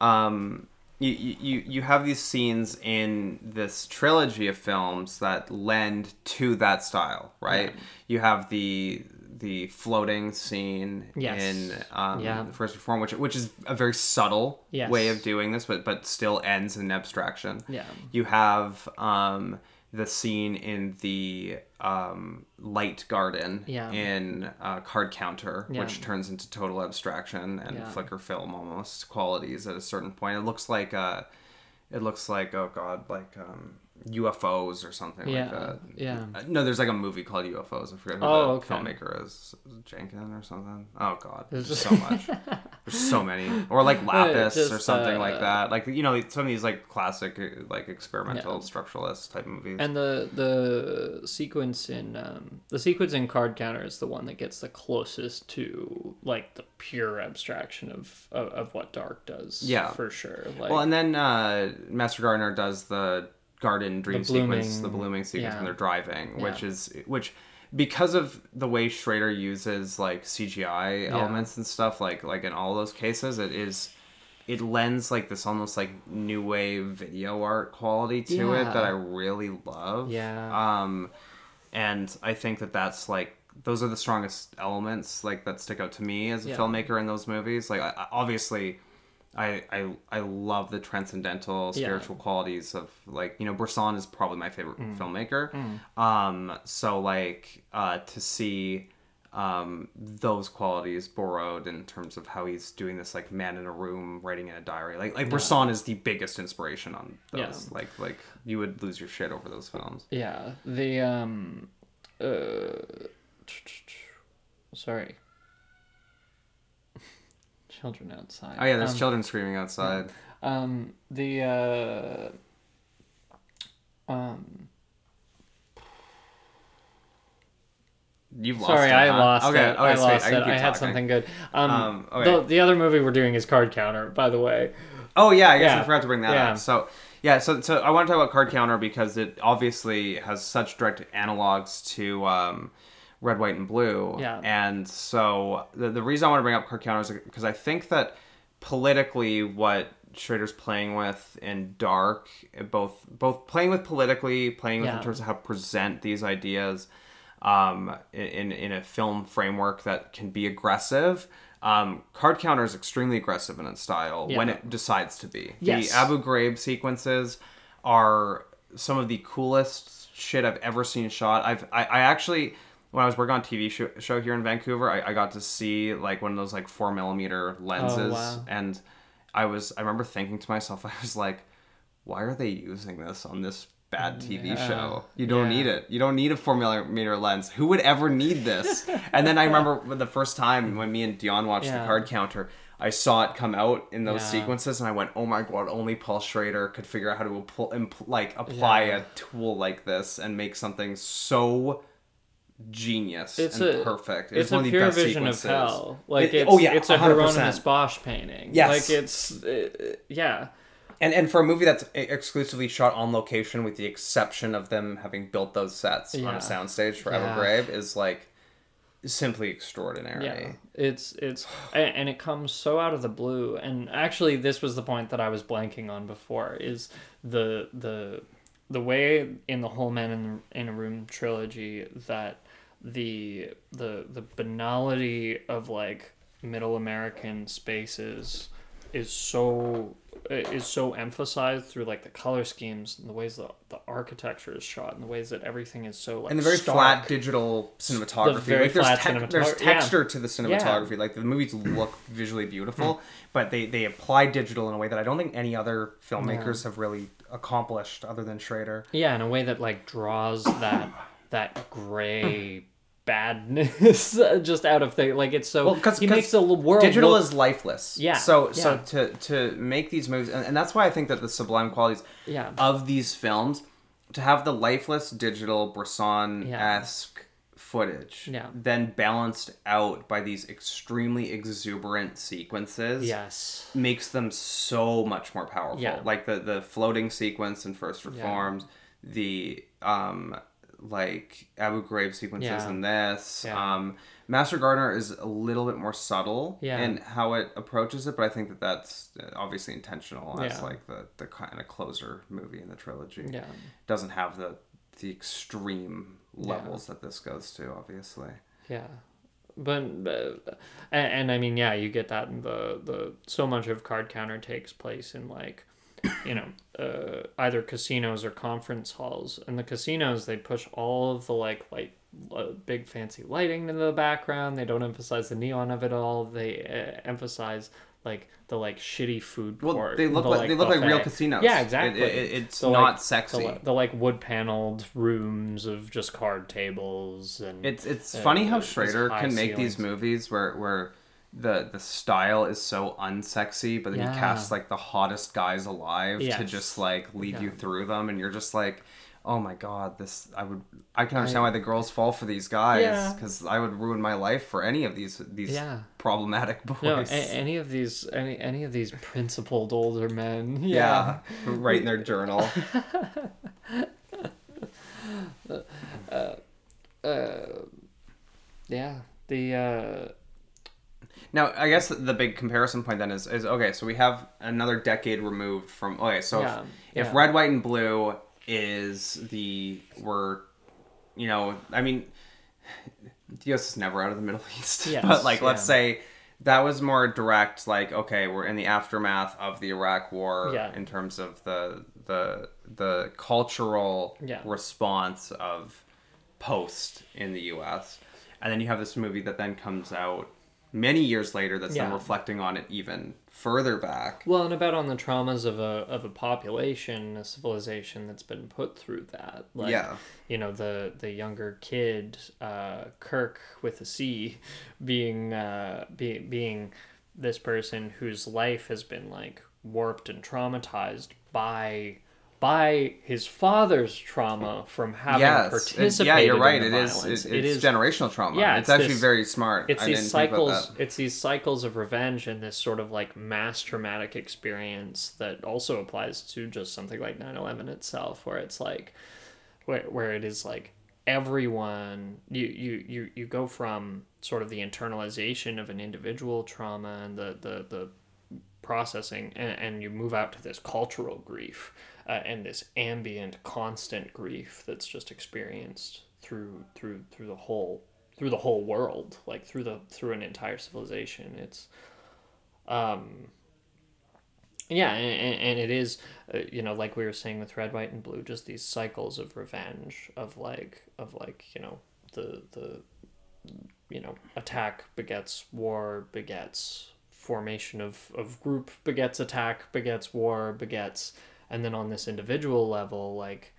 um, you you you have these scenes in this trilogy of films that lend to that style, right? You have the the floating scene Yes. in um, Yeah. the first reform, which which is a very subtle Yes. way of doing this, but but still ends in abstraction. Yeah. You have um, the scene in the um, light garden Yeah. in uh, Card Counter, Yeah. which turns into total abstraction and Yeah. flicker film almost qualities at a certain point. It looks like uh, it looks like oh god, like um, UFOs or something Yeah, like that. yeah. Uh, no, there's like a movie called UFOs. I forget who Oh, the okay. filmmaker is. Jenkins or something. Oh god, There's just- so much. There's so many, or like [laughs] Lapis or just, something like uh, that. Like you know, some of these like classic, uh, like experimental Yeah. structuralist type movies. And the the sequence in um, the sequence in Card Counter is the one that gets the closest to like the pure abstraction of of, of what Dark does. Yeah. for sure. Like, well, and then uh, Master Gardener does the garden dream sequence, the blooming- sequence yeah. when they're driving, which Yeah. is which because of the way Schrader uses like CGI elements and stuff, like like in all those cases, it is it lends like this almost like new wave video art quality to it that I really love. Yeah. Um, and I think that that's like those are the strongest elements like that stick out to me as a Yeah. filmmaker in those movies. Like I- obviously. I, I I love the transcendental Yeah. spiritual qualities of like you know Bresson is probably my favorite Mm. filmmaker. Um, so like uh, to see um, those qualities borrowed in terms of how he's doing this like man in a room writing in a diary. Like like Bresson is the biggest inspiration on those. Yeah. Like like you would lose your shit over those films. Yeah, the um, uh, [tsk] sorry, children outside. Oh yeah, there's um, children screaming outside. Um, the uh, um, You've lost sorry, it, I huh? lost okay, it. Okay, I lost can it. keep I had something good. Um, Um, okay. the the other movie we're doing is Card Counter, by the way. Oh yeah, I guess Yeah. I forgot to bring that Yeah. up. So yeah, so so I want to talk about Card Counter because it obviously has such direct analogs to um, Red, White, and Blue. Yeah. And so the the reason I want to bring up Card Counter is because I think that politically what Schrader's playing with in Dark, both both playing with politically, playing with Yeah. in terms of how to present these ideas um, in in a film framework that can be aggressive. Um, Card Counter is extremely aggressive in its style when it decides to be. Yes. The Abu Ghraib sequences are some of the coolest shit I've ever seen shot. I've I, I actually when I was working on a TV show, show here in Vancouver, I, I got to see like one of those like four millimeter lenses, oh, wow. and I was I remember thinking to myself, [laughs] I was like, why are they using this on this bad TV Yeah. show? You don't Yeah. need it. You don't need a four millimeter lens. Who would ever need this? [laughs] and then I remember the first time when me and Dion watched Yeah. the card counter. I saw it come out in those Yeah. sequences, and I went, "Oh my god! Only Paul Schrader could figure out how to appl- impl- like apply Yeah. a tool like this and make something so genius It's and a perfect. It's, one a of the pure best vision sequences. of hell. Like It- it's oh, yeah, it's a 100%. Hieronymus Bosch painting. Yes. like it's uh, yeah. And and for a movie that's exclusively shot on location, with the exception of them having built those sets on a soundstage for Yeah. Ghraib, is like simply extraordinary. Yeah, it's it's and it comes so out of the blue. And actually, this was the point that I was blanking on before. Is the the the way in the whole man in in a room trilogy that the the the banality of like middle American spaces is so is so emphasized through like the color schemes and the ways that the architecture is shot and the ways that everything is so like And the very stark. flat digital cinematography. The very like there's, flat tec- there's cinematog- yeah. texture to the cinematography. Like the movies look visually beautiful, mm. but they they apply digital in a way that I don't think any other filmmakers have really accomplished other than Schrader. Yeah, in a way that like draws that that gray badness [laughs] just out of things. Like it's so Well, 'cause- he 'cause makes the world digital look- is lifeless. Yeah, So so to to make these movies, and, and that's why I think that the sublime qualities Yeah. of these films, to have the lifeless digital Bresson esque footage, Yeah. then balanced out by these extremely exuberant sequences, yes. makes them so much more powerful. Yeah. Like the the floating sequence in First Reformed, the um like Abu Ghraib sequences Yeah. in this. Yeah. Um Master Gardener is a little bit more subtle Yeah. in how it approaches it, but I think that that's uh, obviously intentional as Yeah. like the the kind of closer movie in the trilogy. Yeah. Doesn't have the the extreme levels that this goes to, obviously. Yeah. But, but and, and I mean yeah, you get that in the the so much of card counter takes place in like you know, uh, either casinos or conference halls. And the casinos, they push all of the like light, uh, big fancy lighting into the background. They don't emphasize the neon of it all. They uh, emphasize like the like shitty food Well, they look the, like, they look like real casinos. Yeah, exactly. it- it- it's The, not like, sexy. The, the like wood paneled rooms of just card tables and It's it's uh, funny how Schrader can make these movies where where the the style is so unsexy, but then Yeah. he casts like the hottest guys alive to just like lead you through them, and you're just like, oh my god, this I would I can understand why the girls fall for these guys Yeah. because I would ruin my life for any of these these Yeah. problematic boys. no, a- any of these any any of these principled older men. [laughs] yeah, Yeah. write in their journal. [laughs] Yeah. The uh Now, I guess the big comparison point then is, is okay, so we have another decade removed from. Okay, so Yeah, if, if yeah. red, white, and blue is the. We're. You know, I mean, the US is never out of the Middle [laughs] East. Yes, but, like, let's say that was more direct, like, okay, we're in the aftermath of the Iraq War Yeah. in terms of the. The, the cultural Yeah. response of post in the US. and then you have this movie that then comes out many years later that's then reflecting on it even further back. Well, and about on the traumas of a of a population, a civilization that's been put through that. Like, Yeah. You know, the the younger kid, uh, Kirk with a C, being uh, be, being this person whose life has been like warped and traumatized by by his father's trauma from having yes, it- participated. yeah, you're right. It is. violence. It, it it's generational trauma. Yeah, it's, it's actually this- very smart. it's I these didn't think about cycles it's these cycles of revenge and this sort of like mass traumatic experience that also applies to just something like 9-11 itself where it's like where, where it is like everyone you, you you you go from sort of the internalization of an individual trauma and the the, the processing and, and you move out to this cultural grief uh, and this ambient constant grief that's just experienced through through through the whole through the whole world like through the through an entire civilization. It's um yeah and, and- it is uh, you know like we were saying with red white and blue just these cycles of revenge of like of like you know the the you know attack begets war begets formation of, of group begets attack begets war begets and then on this individual level like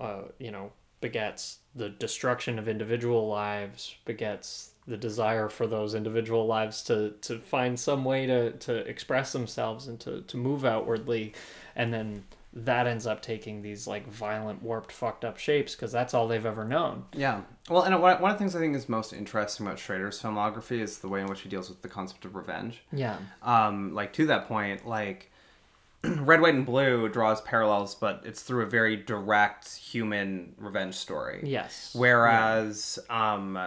uh, you know begets the destruction of individual lives begets the desire for those individual lives to to find some way to to express themselves and to to move outwardly and then that ends up taking these like violent warped fucked up shapes because that's all they've ever known Yeah. Well, and one one of the things I think is most interesting about Schrader's filmography is the way in which he deals with the concept of revenge. yeah Um, like to that point, like [clears throat] Red, White, and Blue draws parallels, but it's through a very direct human revenge story. yes Whereas, um,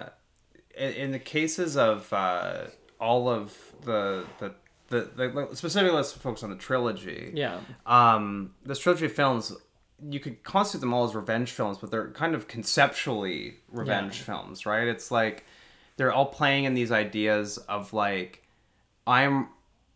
in, in the cases of uh, all of the the, the the specifically, let's focus on the trilogy. yeah Um, this trilogy of films, you could constitute them all as revenge films, but they're kind of conceptually revenge Yeah. films, right? It's like they're all playing in these ideas of like, I'm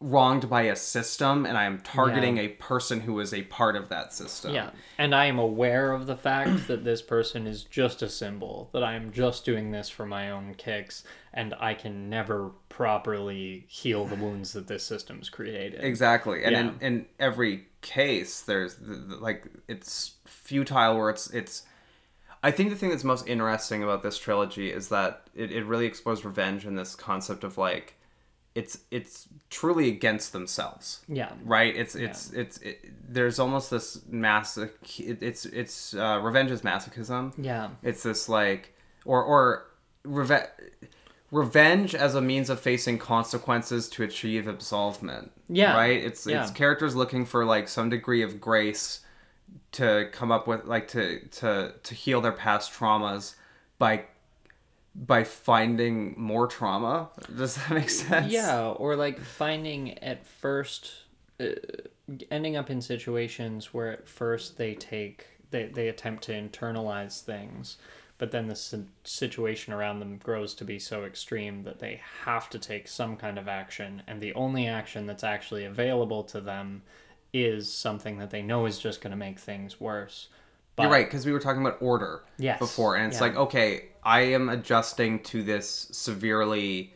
wronged by a system and I am targeting a person who is a part of that system. Yeah, and I am aware of the fact that this person is just a symbol, that I am just doing this for my own kicks, and I can never properly heal the wounds that this system's created. Exactly, and Yeah. in, in every case, there's the, the, like it's futile where it's it's. I think the thing that's most interesting about this trilogy is that it, it really explores revenge and this concept of like, it's it's truly against themselves, Yeah, right? It's it's it's it, there's almost this massive. It, it's it's uh, revenge is masochism. yeah, It's this like or or reve- revenge as a means of facing consequences to achieve absolvement. Yeah. Right? It's Yeah. it's characters looking for like some degree of grace to come up with like to to to heal their past traumas by by finding more trauma. Does that make sense? yeah, or like finding at first, uh, ending up in situations where at first they take they they attempt to internalize things. But then the situation around them grows to be so extreme that they have to take some kind of action, and the only action that's actually available to them is something that they know is just going to make things worse. But You're right, because we were talking about order Yes, before, and it's yeah. like, okay, I am adjusting to this severely,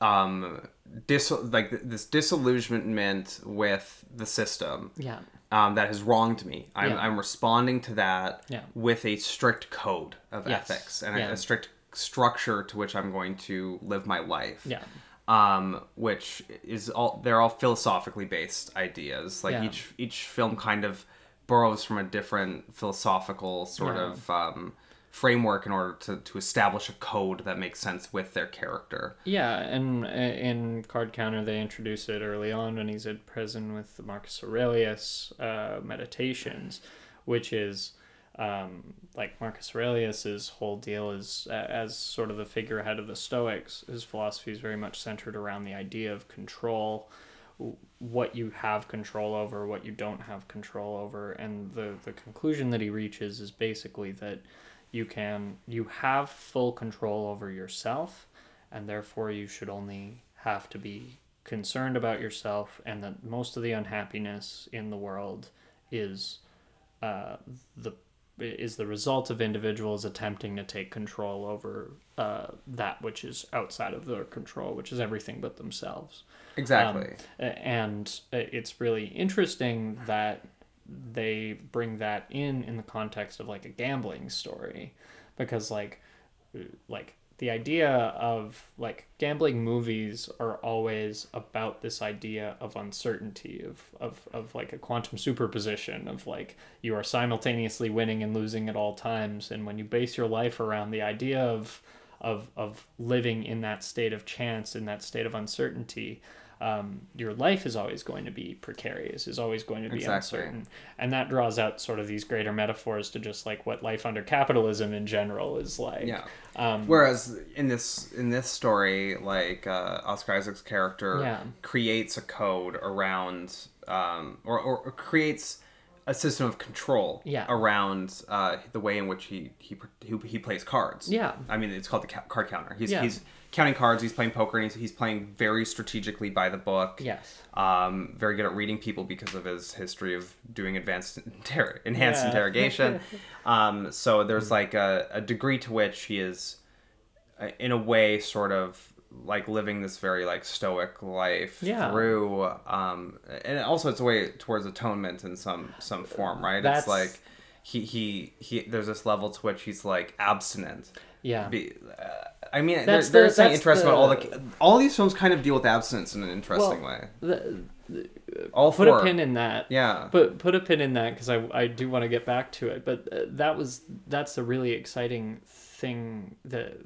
um, dis like th- this disillusionment with the system, Yeah. um, that has wronged me. I'm, Yeah. I'm responding to that Yeah. with a strict code of Yes, ethics and a- a, strict structure to which I'm going to live my life Yeah. um, which is all they're all philosophically based ideas. Like Yeah. each each film kind of borrows from a different philosophical sort Yeah. of um, framework in order to, to establish a code that makes sense with their character. Yeah, and uh, in Card Counter they introduce it early on when he's in prison with Marcus Aurelius uh, meditations, which is um, like Marcus Aurelius's whole deal is as sort of the figurehead of the Stoics. His philosophy is very much centered around the idea of control, what you have control over, what you don't have control over, and the the conclusion that he reaches is basically that you can you have full control over yourself and therefore you should only have to be concerned about yourself and that most of the unhappiness in the world is uh, the is the result of individuals attempting to take control over uh, that which is outside of their control, which is everything but themselves. Exactly. Um, and it's really interesting that they bring that in in the context of like a gambling story because like like the idea of like gambling movies are always about this idea of uncertainty of, of, of like a quantum superposition of like you are simultaneously winning and losing at all times and when you base your life around the idea of of of living in that state of chance in that state of uncertainty um, your life is always going to be precarious, is always going to be exactly. uncertain. And that draws out sort of these greater metaphors to just like what life under capitalism in general is like. Yeah. Um, Whereas in this in this story, like uh, Oscar Isaac's character yeah. creates a code around um, or, or, creates a system of control yeah. around uh, the way in which he, he he plays cards. Yeah. I mean, it's called the card counter. He's yeah. he's counting cards. He's playing poker, and he's, he's playing very strategically by the book. Yes. Um, very good at reading people because of his history of doing advanced [laughs] inter- enhanced yeah. interrogation. [laughs] um, so there's like a, a degree to which he is, uh, in a way, sort of like living this very like stoic life yeah. through um and also it's a way towards atonement in some some form right That's... it's like he he he there's this level to which he's like abstinent yeah Be, uh, I mean, that's they're, they're saying interesting the... about all the all these films kind of deal with abstinence in an interesting well, way. The, the, all put four. a pin in that. Yeah. But put a pin in that because I I do want to get back to it, but uh, that was that's a really exciting thing that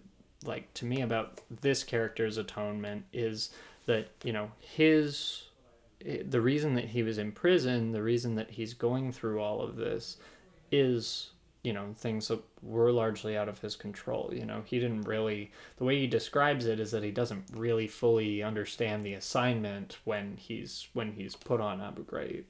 like to me about this character's atonement is that you know his the reason that he was in prison, the reason that he's going through all of this is you know things that were largely out of his control you know? He didn't really the way he describes it is that he doesn't really fully understand the assignment when he's when he's put on abu ghraib.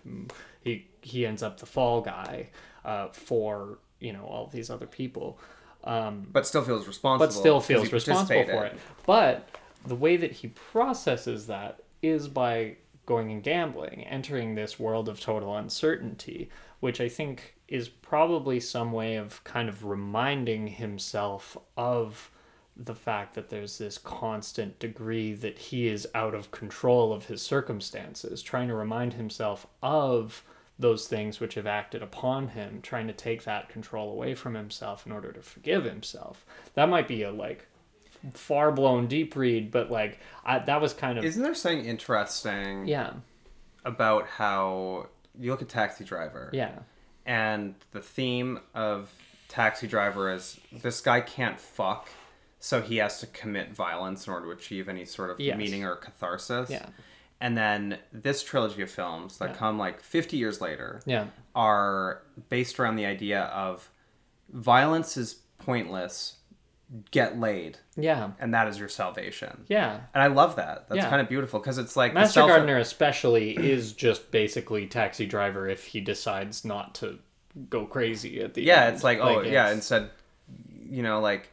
He he ends up the fall guy uh, for you know all these other people. Um, but still feels responsible but still feels responsible for it. But the way that he processes that is by going and gambling entering this world of total uncertainty which i think is probably some way of kind of reminding himself of the fact that there's this constant degree that he is out of control of his circumstances, trying to remind himself of those things which have acted upon him, trying to take that control away from himself in order to forgive himself. That might be a like far blown deep read, but like I, that was kind of. Isn't there something interesting? Yeah. About how you look at Taxi Driver. Yeah and the theme of Taxi Driver is this guy can't fuck, so he has to commit violence in order to achieve any sort of yes. meaning or catharsis. Yeah. And then this trilogy of films that yeah. come like 50 years later yeah. are based around the idea of violence is pointless get laid. Yeah. And that is your salvation. Yeah. And I love that. That's yeah. kind of beautiful because it's like Master self- Gardener especially is just basically taxi driver if he decides not to go crazy at the yeah, end. it's like, oh yeah, instead you know, like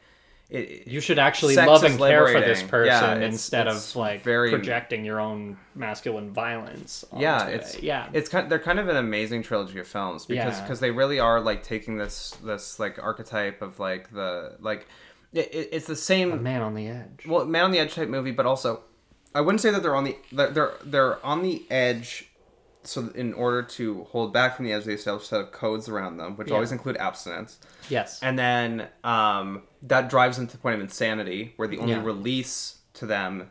it, you should actually love and care for this person yeah, it's, instead it's of like very... projecting your own masculine violence. Yeah, it's it. yeah, it's kind. Of, they're kind of an amazing trilogy of films because because yeah. they really are like taking this this like archetype of like the like it, it's the same. A Man on the Edge. Well, Man on the Edge type movie, but also, I wouldn't say that they're on the they're they're, they're on the edge. So in order to hold back from the edge, they establish a set of codes around them, which yeah. always include abstinence. Yes. And then um, that drives them to the point of insanity, where the only yeah. release to them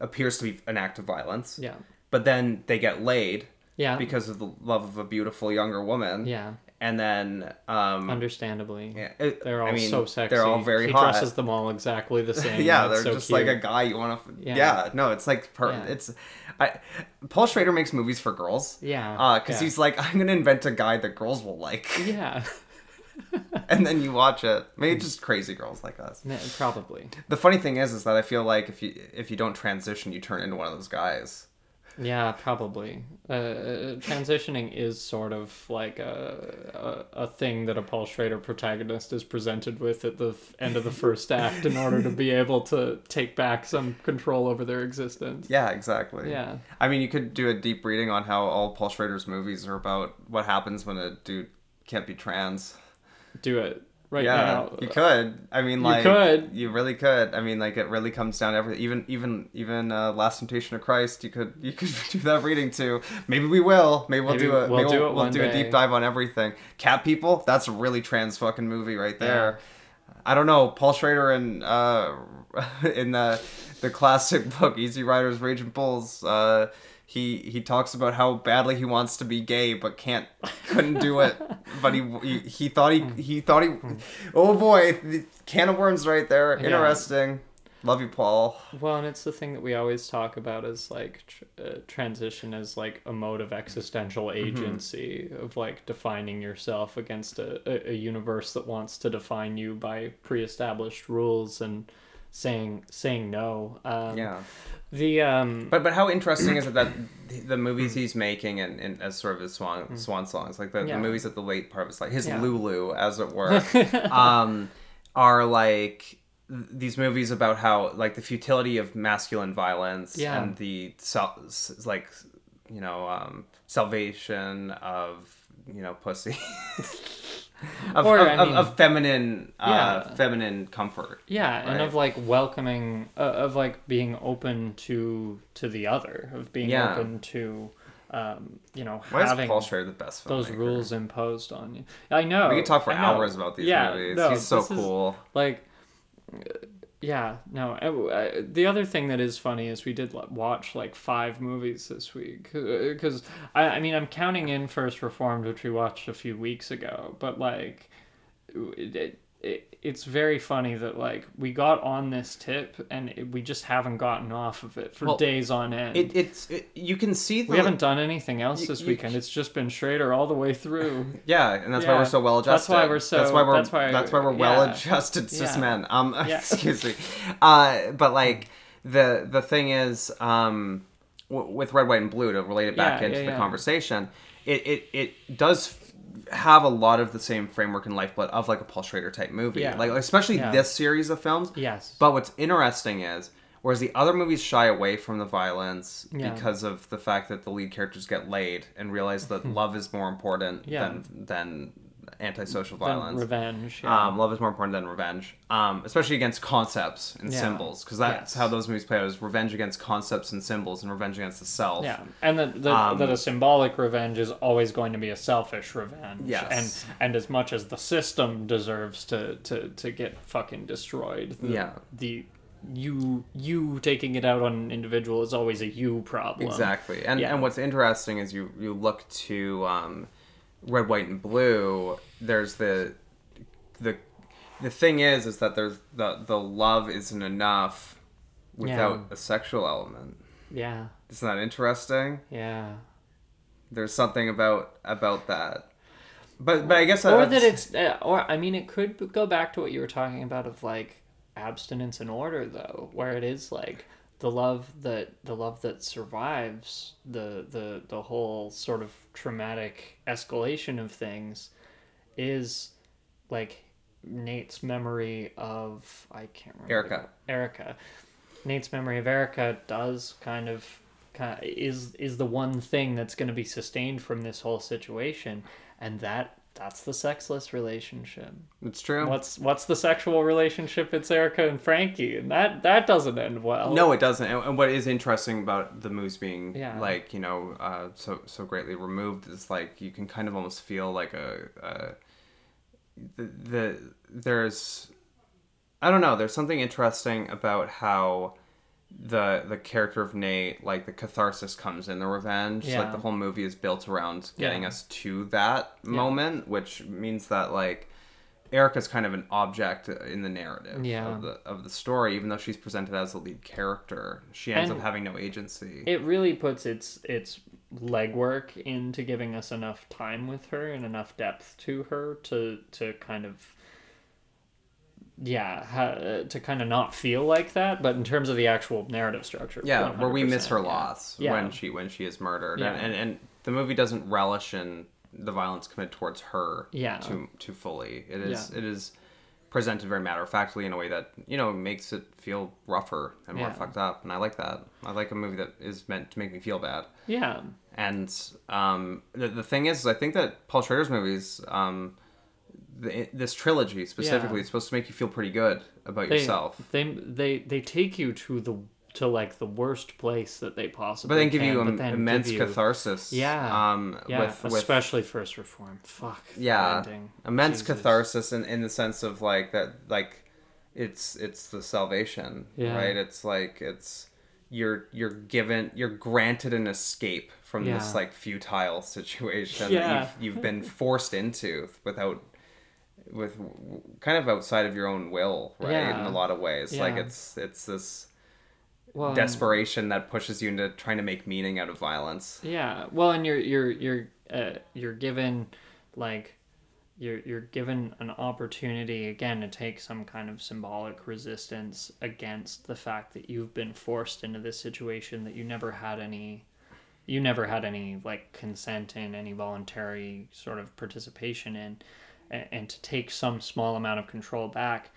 appears to be an act of violence. Yeah. But then they get laid. Yeah. Because of the love of a beautiful younger woman. Yeah and then um understandably yeah it, they're all I mean, so sexy they're all very he hot dresses them all exactly the same [laughs] yeah they're so just cute. like a guy you want to yeah. yeah. no it's like per- yeah. it's i paul schrader makes movies for girls yeah uh because yeah. he's like i'm gonna invent a guy that girls will like yeah [laughs] [laughs] and then you watch it maybe just crazy girls like us probably the funny thing is is that i feel like if you if you don't transition you turn into one of those guys yeah, probably. Uh, uh, transitioning is sort of like a, a, a thing that a Paul Schrader protagonist is presented with at the end of the first act in order to be [laughs] able to take back some control over their existence. Yeah, exactly. Yeah. I mean, you could do a deep reading on how all Paul Schrader's movies are about what happens when a dude can't be trans. do it right yeah, now. you could. I mean, like You could. You really could. I mean, like it really comes down to everything. Even even even uh, Last Temptation of Christ. You could you could [laughs] do that reading too. Maybe we will. Maybe we'll Maybe do a we'll maybe do we'll, it we'll do a deep dive on everything. Cat people. That's a really trans fucking movie right there. I don't know. Paul Schrader and uh, [laughs] in the the classic book Easy Riders Raging Bulls. Uh, he he talks about how badly he wants to be gay but can't couldn't do it. [laughs] But he he, he thought he he thought he. Oh boy, can of worms right there. Yeah. Interesting. Love you, Paul. Well, and it's the thing that we always talk about as like tr- uh, transition as like a mode of existential Mm-hmm. agency of like defining yourself against a, a, a universe that wants to define you by pre-established rules and saying saying no. Um, Yeah. The um. But but how interesting is it that the- movies he's making and, and as sort of his swan swan songs, like the, Yeah. the movies at the late part of his life, his Yeah. Lulu, as it were, [laughs] um, are like these movies about how like the futility of masculine violence Yeah. and the like you know um, salvation of you know pussy. [laughs] of, Or, of, I mean- of feminine uh, Yeah. feminine comfort Yeah, and of like welcoming, uh, of like being open to to the other, of being Yeah. open to, um, you know, why is Paul Schrader the best those rules imposed on you. I know. we could talk for hours about these Yeah, movies no, he's so this is- cool like yeah no uh, uh, the other thing that is funny is we did watch like five movies this week because I, I mean i'm counting in first reformed which we watched a few weeks ago but like it, it, it, it's very funny that like we got on this tip and it, we just haven't gotten off of it for Well, days on end It, it's it, you can see the we haven't done anything else You- this you- weekend it's just been schrader all the way through [laughs] yeah, and that's why we're so well adjusted. That's why we're so- That's why we're that's why- that's why we're yeah. well adjusted cis Yeah. men. Um, [laughs] Yeah. excuse me. Uh, but like the the thing is, um, w- with red, white, and blue to relate it back Yeah, into yeah, the yeah. conversation, it it it does. Have a lot of the same framework and lifeblood of like a Paul Schrader type movie, Yeah. like especially Yeah. this series of films. yes But what's interesting is, whereas the other movies shy away from the violence Yeah. because of the fact that the lead characters get laid and realize that [laughs] love is more important than than antisocial violence. revenge yeah. Um, love is more important than revenge, um, especially against concepts and Yeah. symbols, because that's Yes. how those movies play out: is revenge against concepts and symbols, and revenge against the self. Yeah, and that that, Um, that a symbolic revenge is always going to be a selfish revenge. Yes. and and as much as the system deserves to to to get fucking destroyed, the, Yeah. the you you taking it out on an individual is always a you problem. Exactly. And Yeah. and what's interesting is you you look to um, red, white, and blue. There's the the the thing is is that there's the the love isn't enough without Yeah. a sexual element. Yeah, Isn't that interesting? yeah. There's something about about that. But but I guess or that it's uh, or I mean it could go back to what you were talking about of like abstinence and order though where it is like the love that the love that survives the the the whole sort of traumatic escalation of things is like Nate's memory of I can't remember Erica. Erica Nate's memory of Erica does kind of kind of, is is the one thing that's going to be sustained from this whole situation and that that's the sexless relationship it's true. what's what's the sexual relationship it's Erica and Frankie and that that doesn't end well No, it doesn't. And, and what is interesting about the moose being Yeah. like you know uh, so so greatly removed is like you can kind of almost feel like a, a the, the there's I don't know. There's something interesting about how the the character of Nate, like the catharsis comes in the revenge. Yeah. Like the whole movie is built around getting Yeah. us to that moment, which means that like Erica's kind of an object in the narrative Yeah. of the of the story, even though she's presented as the lead character. She ends And up having no agency. it really puts its its legwork into giving us enough time with her and enough depth to her to to kind of yeah ha, to kind of not feel like that but in terms of the actual narrative structure yeah, where we miss her yeah. loss Yeah. when she when she is murdered, Yeah. and, and and the movie doesn't relish in the violence committed towards her. Yeah. too too fully. It is it is presented very matter of factly in a way that you know makes it feel rougher and more fucked up, and I like that. I like a movie that is meant to make me feel bad. yeah And um, the, the thing is, I think that Paul Schrader's movies, um, the, this trilogy specifically Yeah. is supposed to make you feel pretty good about they, yourself. They they they take you to the to like the worst place that they possibly. Can. But then give can, you then immense you- catharsis. Yeah. Um, Yeah, with, with especially first reform. Fuck. yeah ending. immense Jesus. catharsis in, in the sense of like that like it's it's the salvation Yeah. right it's like it's you're you're given you're granted an escape from this like futile situation Yeah. that you've, you've been forced into without with kind of outside of your own will right in a lot of ways. Like it's it's this Well, and- desperation that pushes you into trying to make meaning out of violence. Yeah. Well, and you're you're you're uh, you're given like you're you're given an opportunity again to take some kind of symbolic resistance against the fact that you've been forced into this situation that you never had any you never had any like consent in any voluntary sort of participation in and, and to take some small amount of control back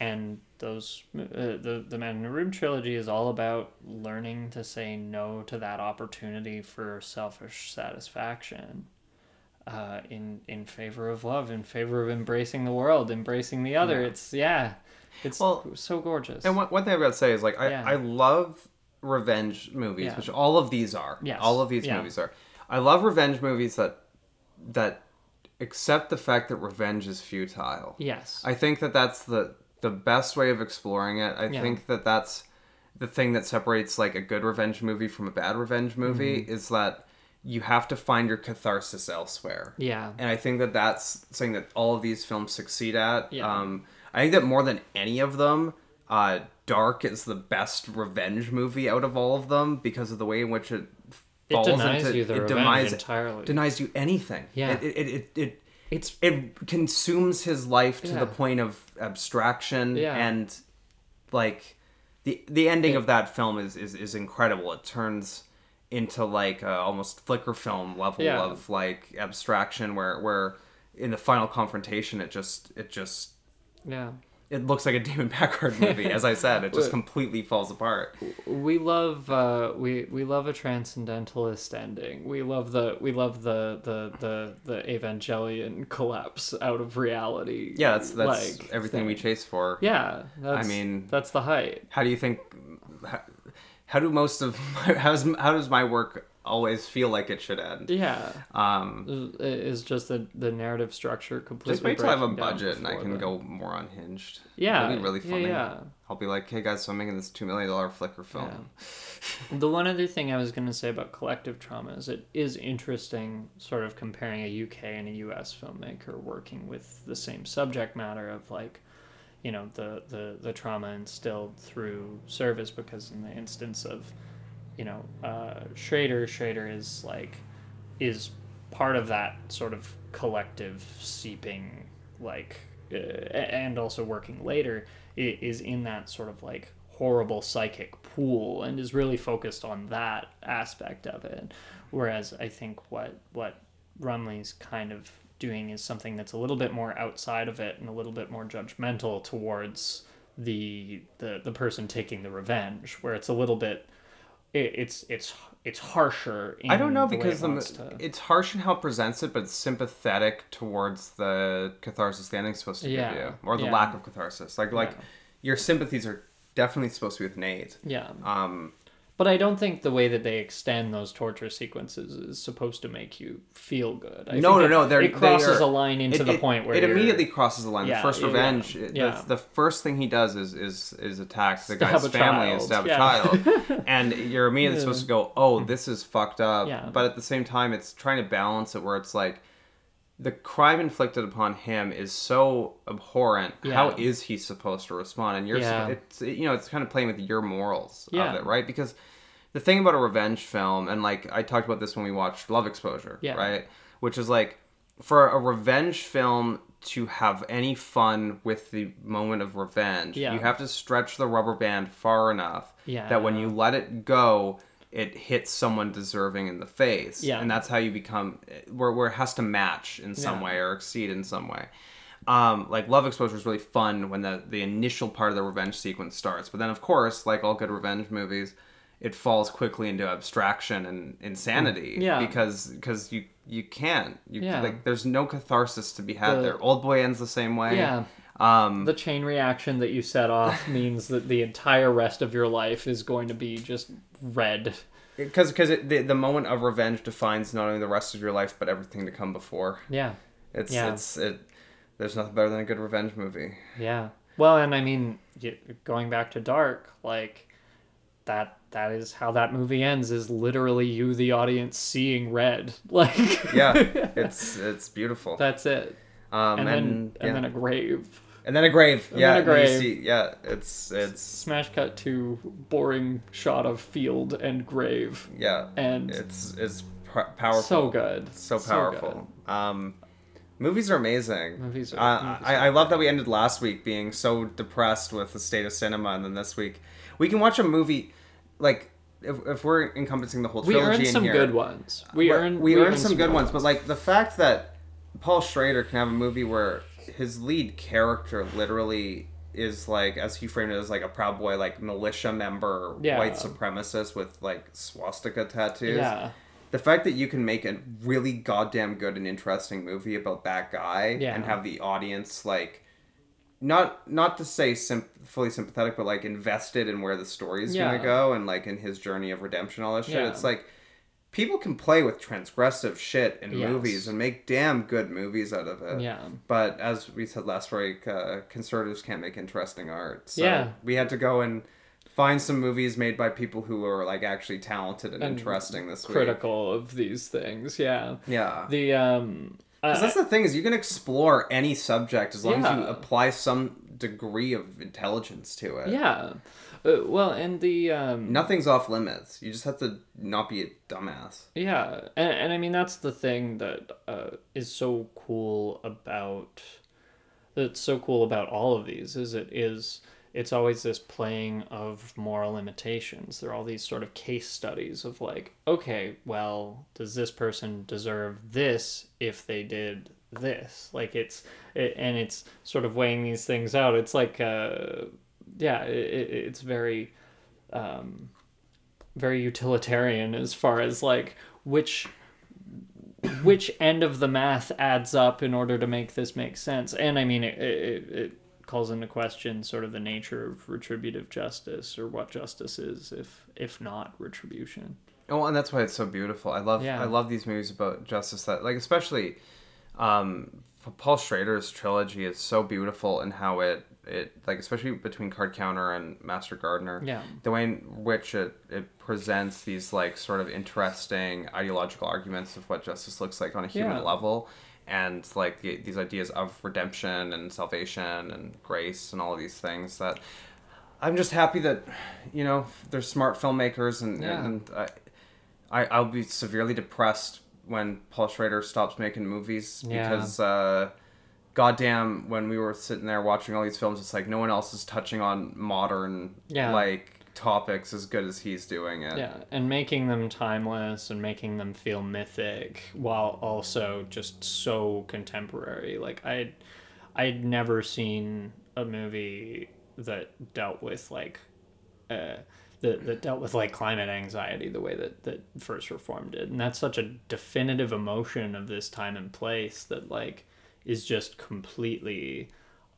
and those uh, the the Man in the Room trilogy is all about learning to say no to that opportunity for selfish satisfaction uh, in in favor of love in favor of embracing the world embracing the other Yeah. it's yeah it's Well, so gorgeous And one, one thing I've got to say is like I, Yeah. I love revenge movies, Yeah. which all of these are. Yes. All of these movies are. I love revenge movies that that accept the fact that revenge is futile. yes I think that that's the the best way of exploring it. I Yeah. think that that's the thing that separates like a good revenge movie from a bad revenge movie Mm-hmm. is that you have to find your catharsis elsewhere. yeah And I think that that's something that all of these films succeed at. Yeah. Um, I think that more than any of them, uh, Dark is the best revenge movie out of all of them because of the way in which it it denies into you the it denies entirely denies you anything. Yeah. It it, it, it, it's it consumes his life to Yeah. the point of abstraction Yeah. and like the the ending of that film is, is is incredible. It turns into like a almost flicker film level Yeah. of like abstraction where where in the final confrontation it just it just yeah it looks like a Damon Packard movie. As I said, it just [laughs] completely falls apart. we love uh, we we love a transcendentalist ending. We love the we love the the the the Evangelion collapse out of reality. Yeah, that's that's like, everything we chase for. Yeah, that's, mean- that's the height. How do you think? How, how do most of [laughs] my, how's how does my work always feel like it should end? Yeah, Um, is just the the narrative structure completely. just wait till I have a budget and I can the- go more unhinged. Yeah, It'll be really funny. yeah. I'll be like, hey guys, so I'm making this two million dollar flicker film. [laughs] The one other thing I was going to say about collective trauma is it is interesting, sort of comparing a UK and a US filmmaker working with the same subject matter of like, you know, the the the trauma instilled through service. Because in the instance of, you know, uh, Schrader, Schrader is like, is part of that sort of collective seeping, like, uh, and also working later is in that sort of like horrible psychic pool and is really focused on that aspect of it. Whereas I think what what Rumley's kind of doing is something that's a little bit more outside of it and a little bit more judgmental towards the the the person taking the revenge, where it's a little bit it, it's it's it's harsher. In I don't know the because it the, to- it's harsh in how it presents it, but it's sympathetic towards the catharsis the ending's supposed to Yeah, give you, or the yeah. lack of catharsis. Like like Yeah. your sympathies are definitely supposed to be with Nate. yeah. Um, But I don't think the way that they extend those torture sequences is supposed to make you feel good. I no, think no, it, no. They're, it crosses they are, a line into it- the it- point where it immediately crosses the line. Yeah, the first revenge, yeah. Yeah. The, the first thing he does is is is attack the Stab guy's family and stab yeah. a child, [laughs] and you're immediately supposed to go, "Oh, this is fucked up." But at the same time, it's trying to balance it where it's like. The crime inflicted upon him is so abhorrent. How Yeah. is he supposed to respond? And you're, Yeah. it's you know, it's kind of playing with your morals Yeah. of it, right? Because the thing about a revenge film, and like I talked about this when we watched Love Exposure, Yeah. right? Which is like for a revenge film to have any fun with the moment of revenge, you have to stretch the rubber band far enough that when you let it go, it hits someone deserving in the face. Yeah. And that's how you become where, where it has to match in some Yeah. way or exceed in some way. Um, like love exposure is really fun when the, the initial part of the revenge sequence starts but then of course like all good revenge movies it falls quickly into abstraction and insanity. Yeah. Because because you you can't. You Yeah. like there's no catharsis to be had The- there. Old boy ends the same way. Yeah. Um The chain reaction that you set off [laughs] means that the entire rest of your life is going to be just red. because because the, the moment of revenge defines not only the rest of your life but everything to come before. Yeah. It's Yeah. it's it there's nothing better than a good revenge movie. Yeah. Well, and I mean, going back to Dark, like that that is how that movie ends is literally you the audience seeing red. [laughs] Like Yeah. [laughs] it's it's beautiful. that's it. Um And, and then yeah. and then a grave. And then a grave. And yeah. a grave. see- yeah. It's it's Smash cut to boring shot of field and grave. yeah. And It's it's pr- powerful. so good. So good. powerful. um, movies are amazing. Movies are- Uh, movies I, are I love that we ended last week being so depressed with the state of cinema, and then this week we can watch a movie like if, if we're encompassing the whole trilogy, We earned some here. good ones. We but earned we, earned some good good ones, but like the fact that Paul Schrader can have a movie where his lead character literally is like as he framed it as like a proud boy like militia member Yeah. white supremacist with like swastika tattoos Yeah. the fact that you can make a really goddamn good and interesting movie about that guy Yeah. and have the audience like not not to say sim- fully sympathetic but like invested in where the story's Yeah. gonna go and like in his journey of redemption all that shit it's like people can play with transgressive shit in Yes. movies and make damn good movies out of it Yeah. but as we said last week uh, conservatives can't make interesting art so Yeah. we had to go and find some movies made by people who are like actually talented and, And interesting this week Critical of these things. Yeah. yeah The um. because uh, that's the thing is you can explore any subject as long as you apply some degree of intelligence to it. yeah. Uh, well, and the um. Nothing's off limits. You just have to not be a dumbass. Yeah, and, and I mean that's the thing that uh, is so cool about that's so cool about all of these is it is it's always this playing of moral limitations. There are all these sort of case studies of like, okay, well, does this person deserve this if they did this? Like it's it, and it's sort of weighing these things out. It's like uh yeah, it, it, it's very um very utilitarian as far as like which which end of the math adds up in order to make this make sense and i mean it, it, it calls into question sort of the nature of retributive justice or what justice is if if not retribution Oh, and that's why it's so beautiful. I love Yeah. I love these movies about justice that like especially um Paul Schrader's trilogy is so beautiful in how it it like especially between Card Counter and Master Gardener. Yeah. The way in which it it presents these like sort of interesting ideological arguments of what justice looks like on a human Yeah. level and like the, these ideas of redemption and salvation and grace and all of these things that I'm just happy that you know there's smart filmmakers and Yeah. and I, I I'll be severely depressed when Paul Schrader stops making movies Yeah. because uh goddamn when we were sitting there watching all these films it's like no one else is touching on modern Yeah. like topics as good as he's doing it. yeah and making them timeless and making them feel mythic while also just so contemporary like i'd i'd never seen a movie that dealt with like uh that, that dealt with like climate anxiety the way that that First Reformed did. And that's such a definitive emotion of this time and place that like is just completely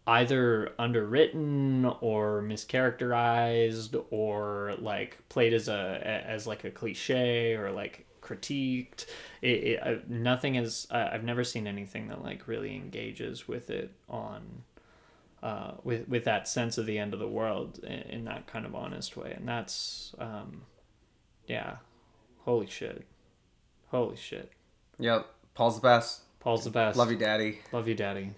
either underwritten or mischaracterized or like played as a as like a cliche or like critiqued. It, it uh, nothing is i've never seen anything that like really engages with it on uh, with with that sense of the end of the world in, in that kind of honest way, and that's um, yeah, holy shit, holy shit. Yep. Paul's the best. Paul's the best. Love you, Daddy. love you, daddy.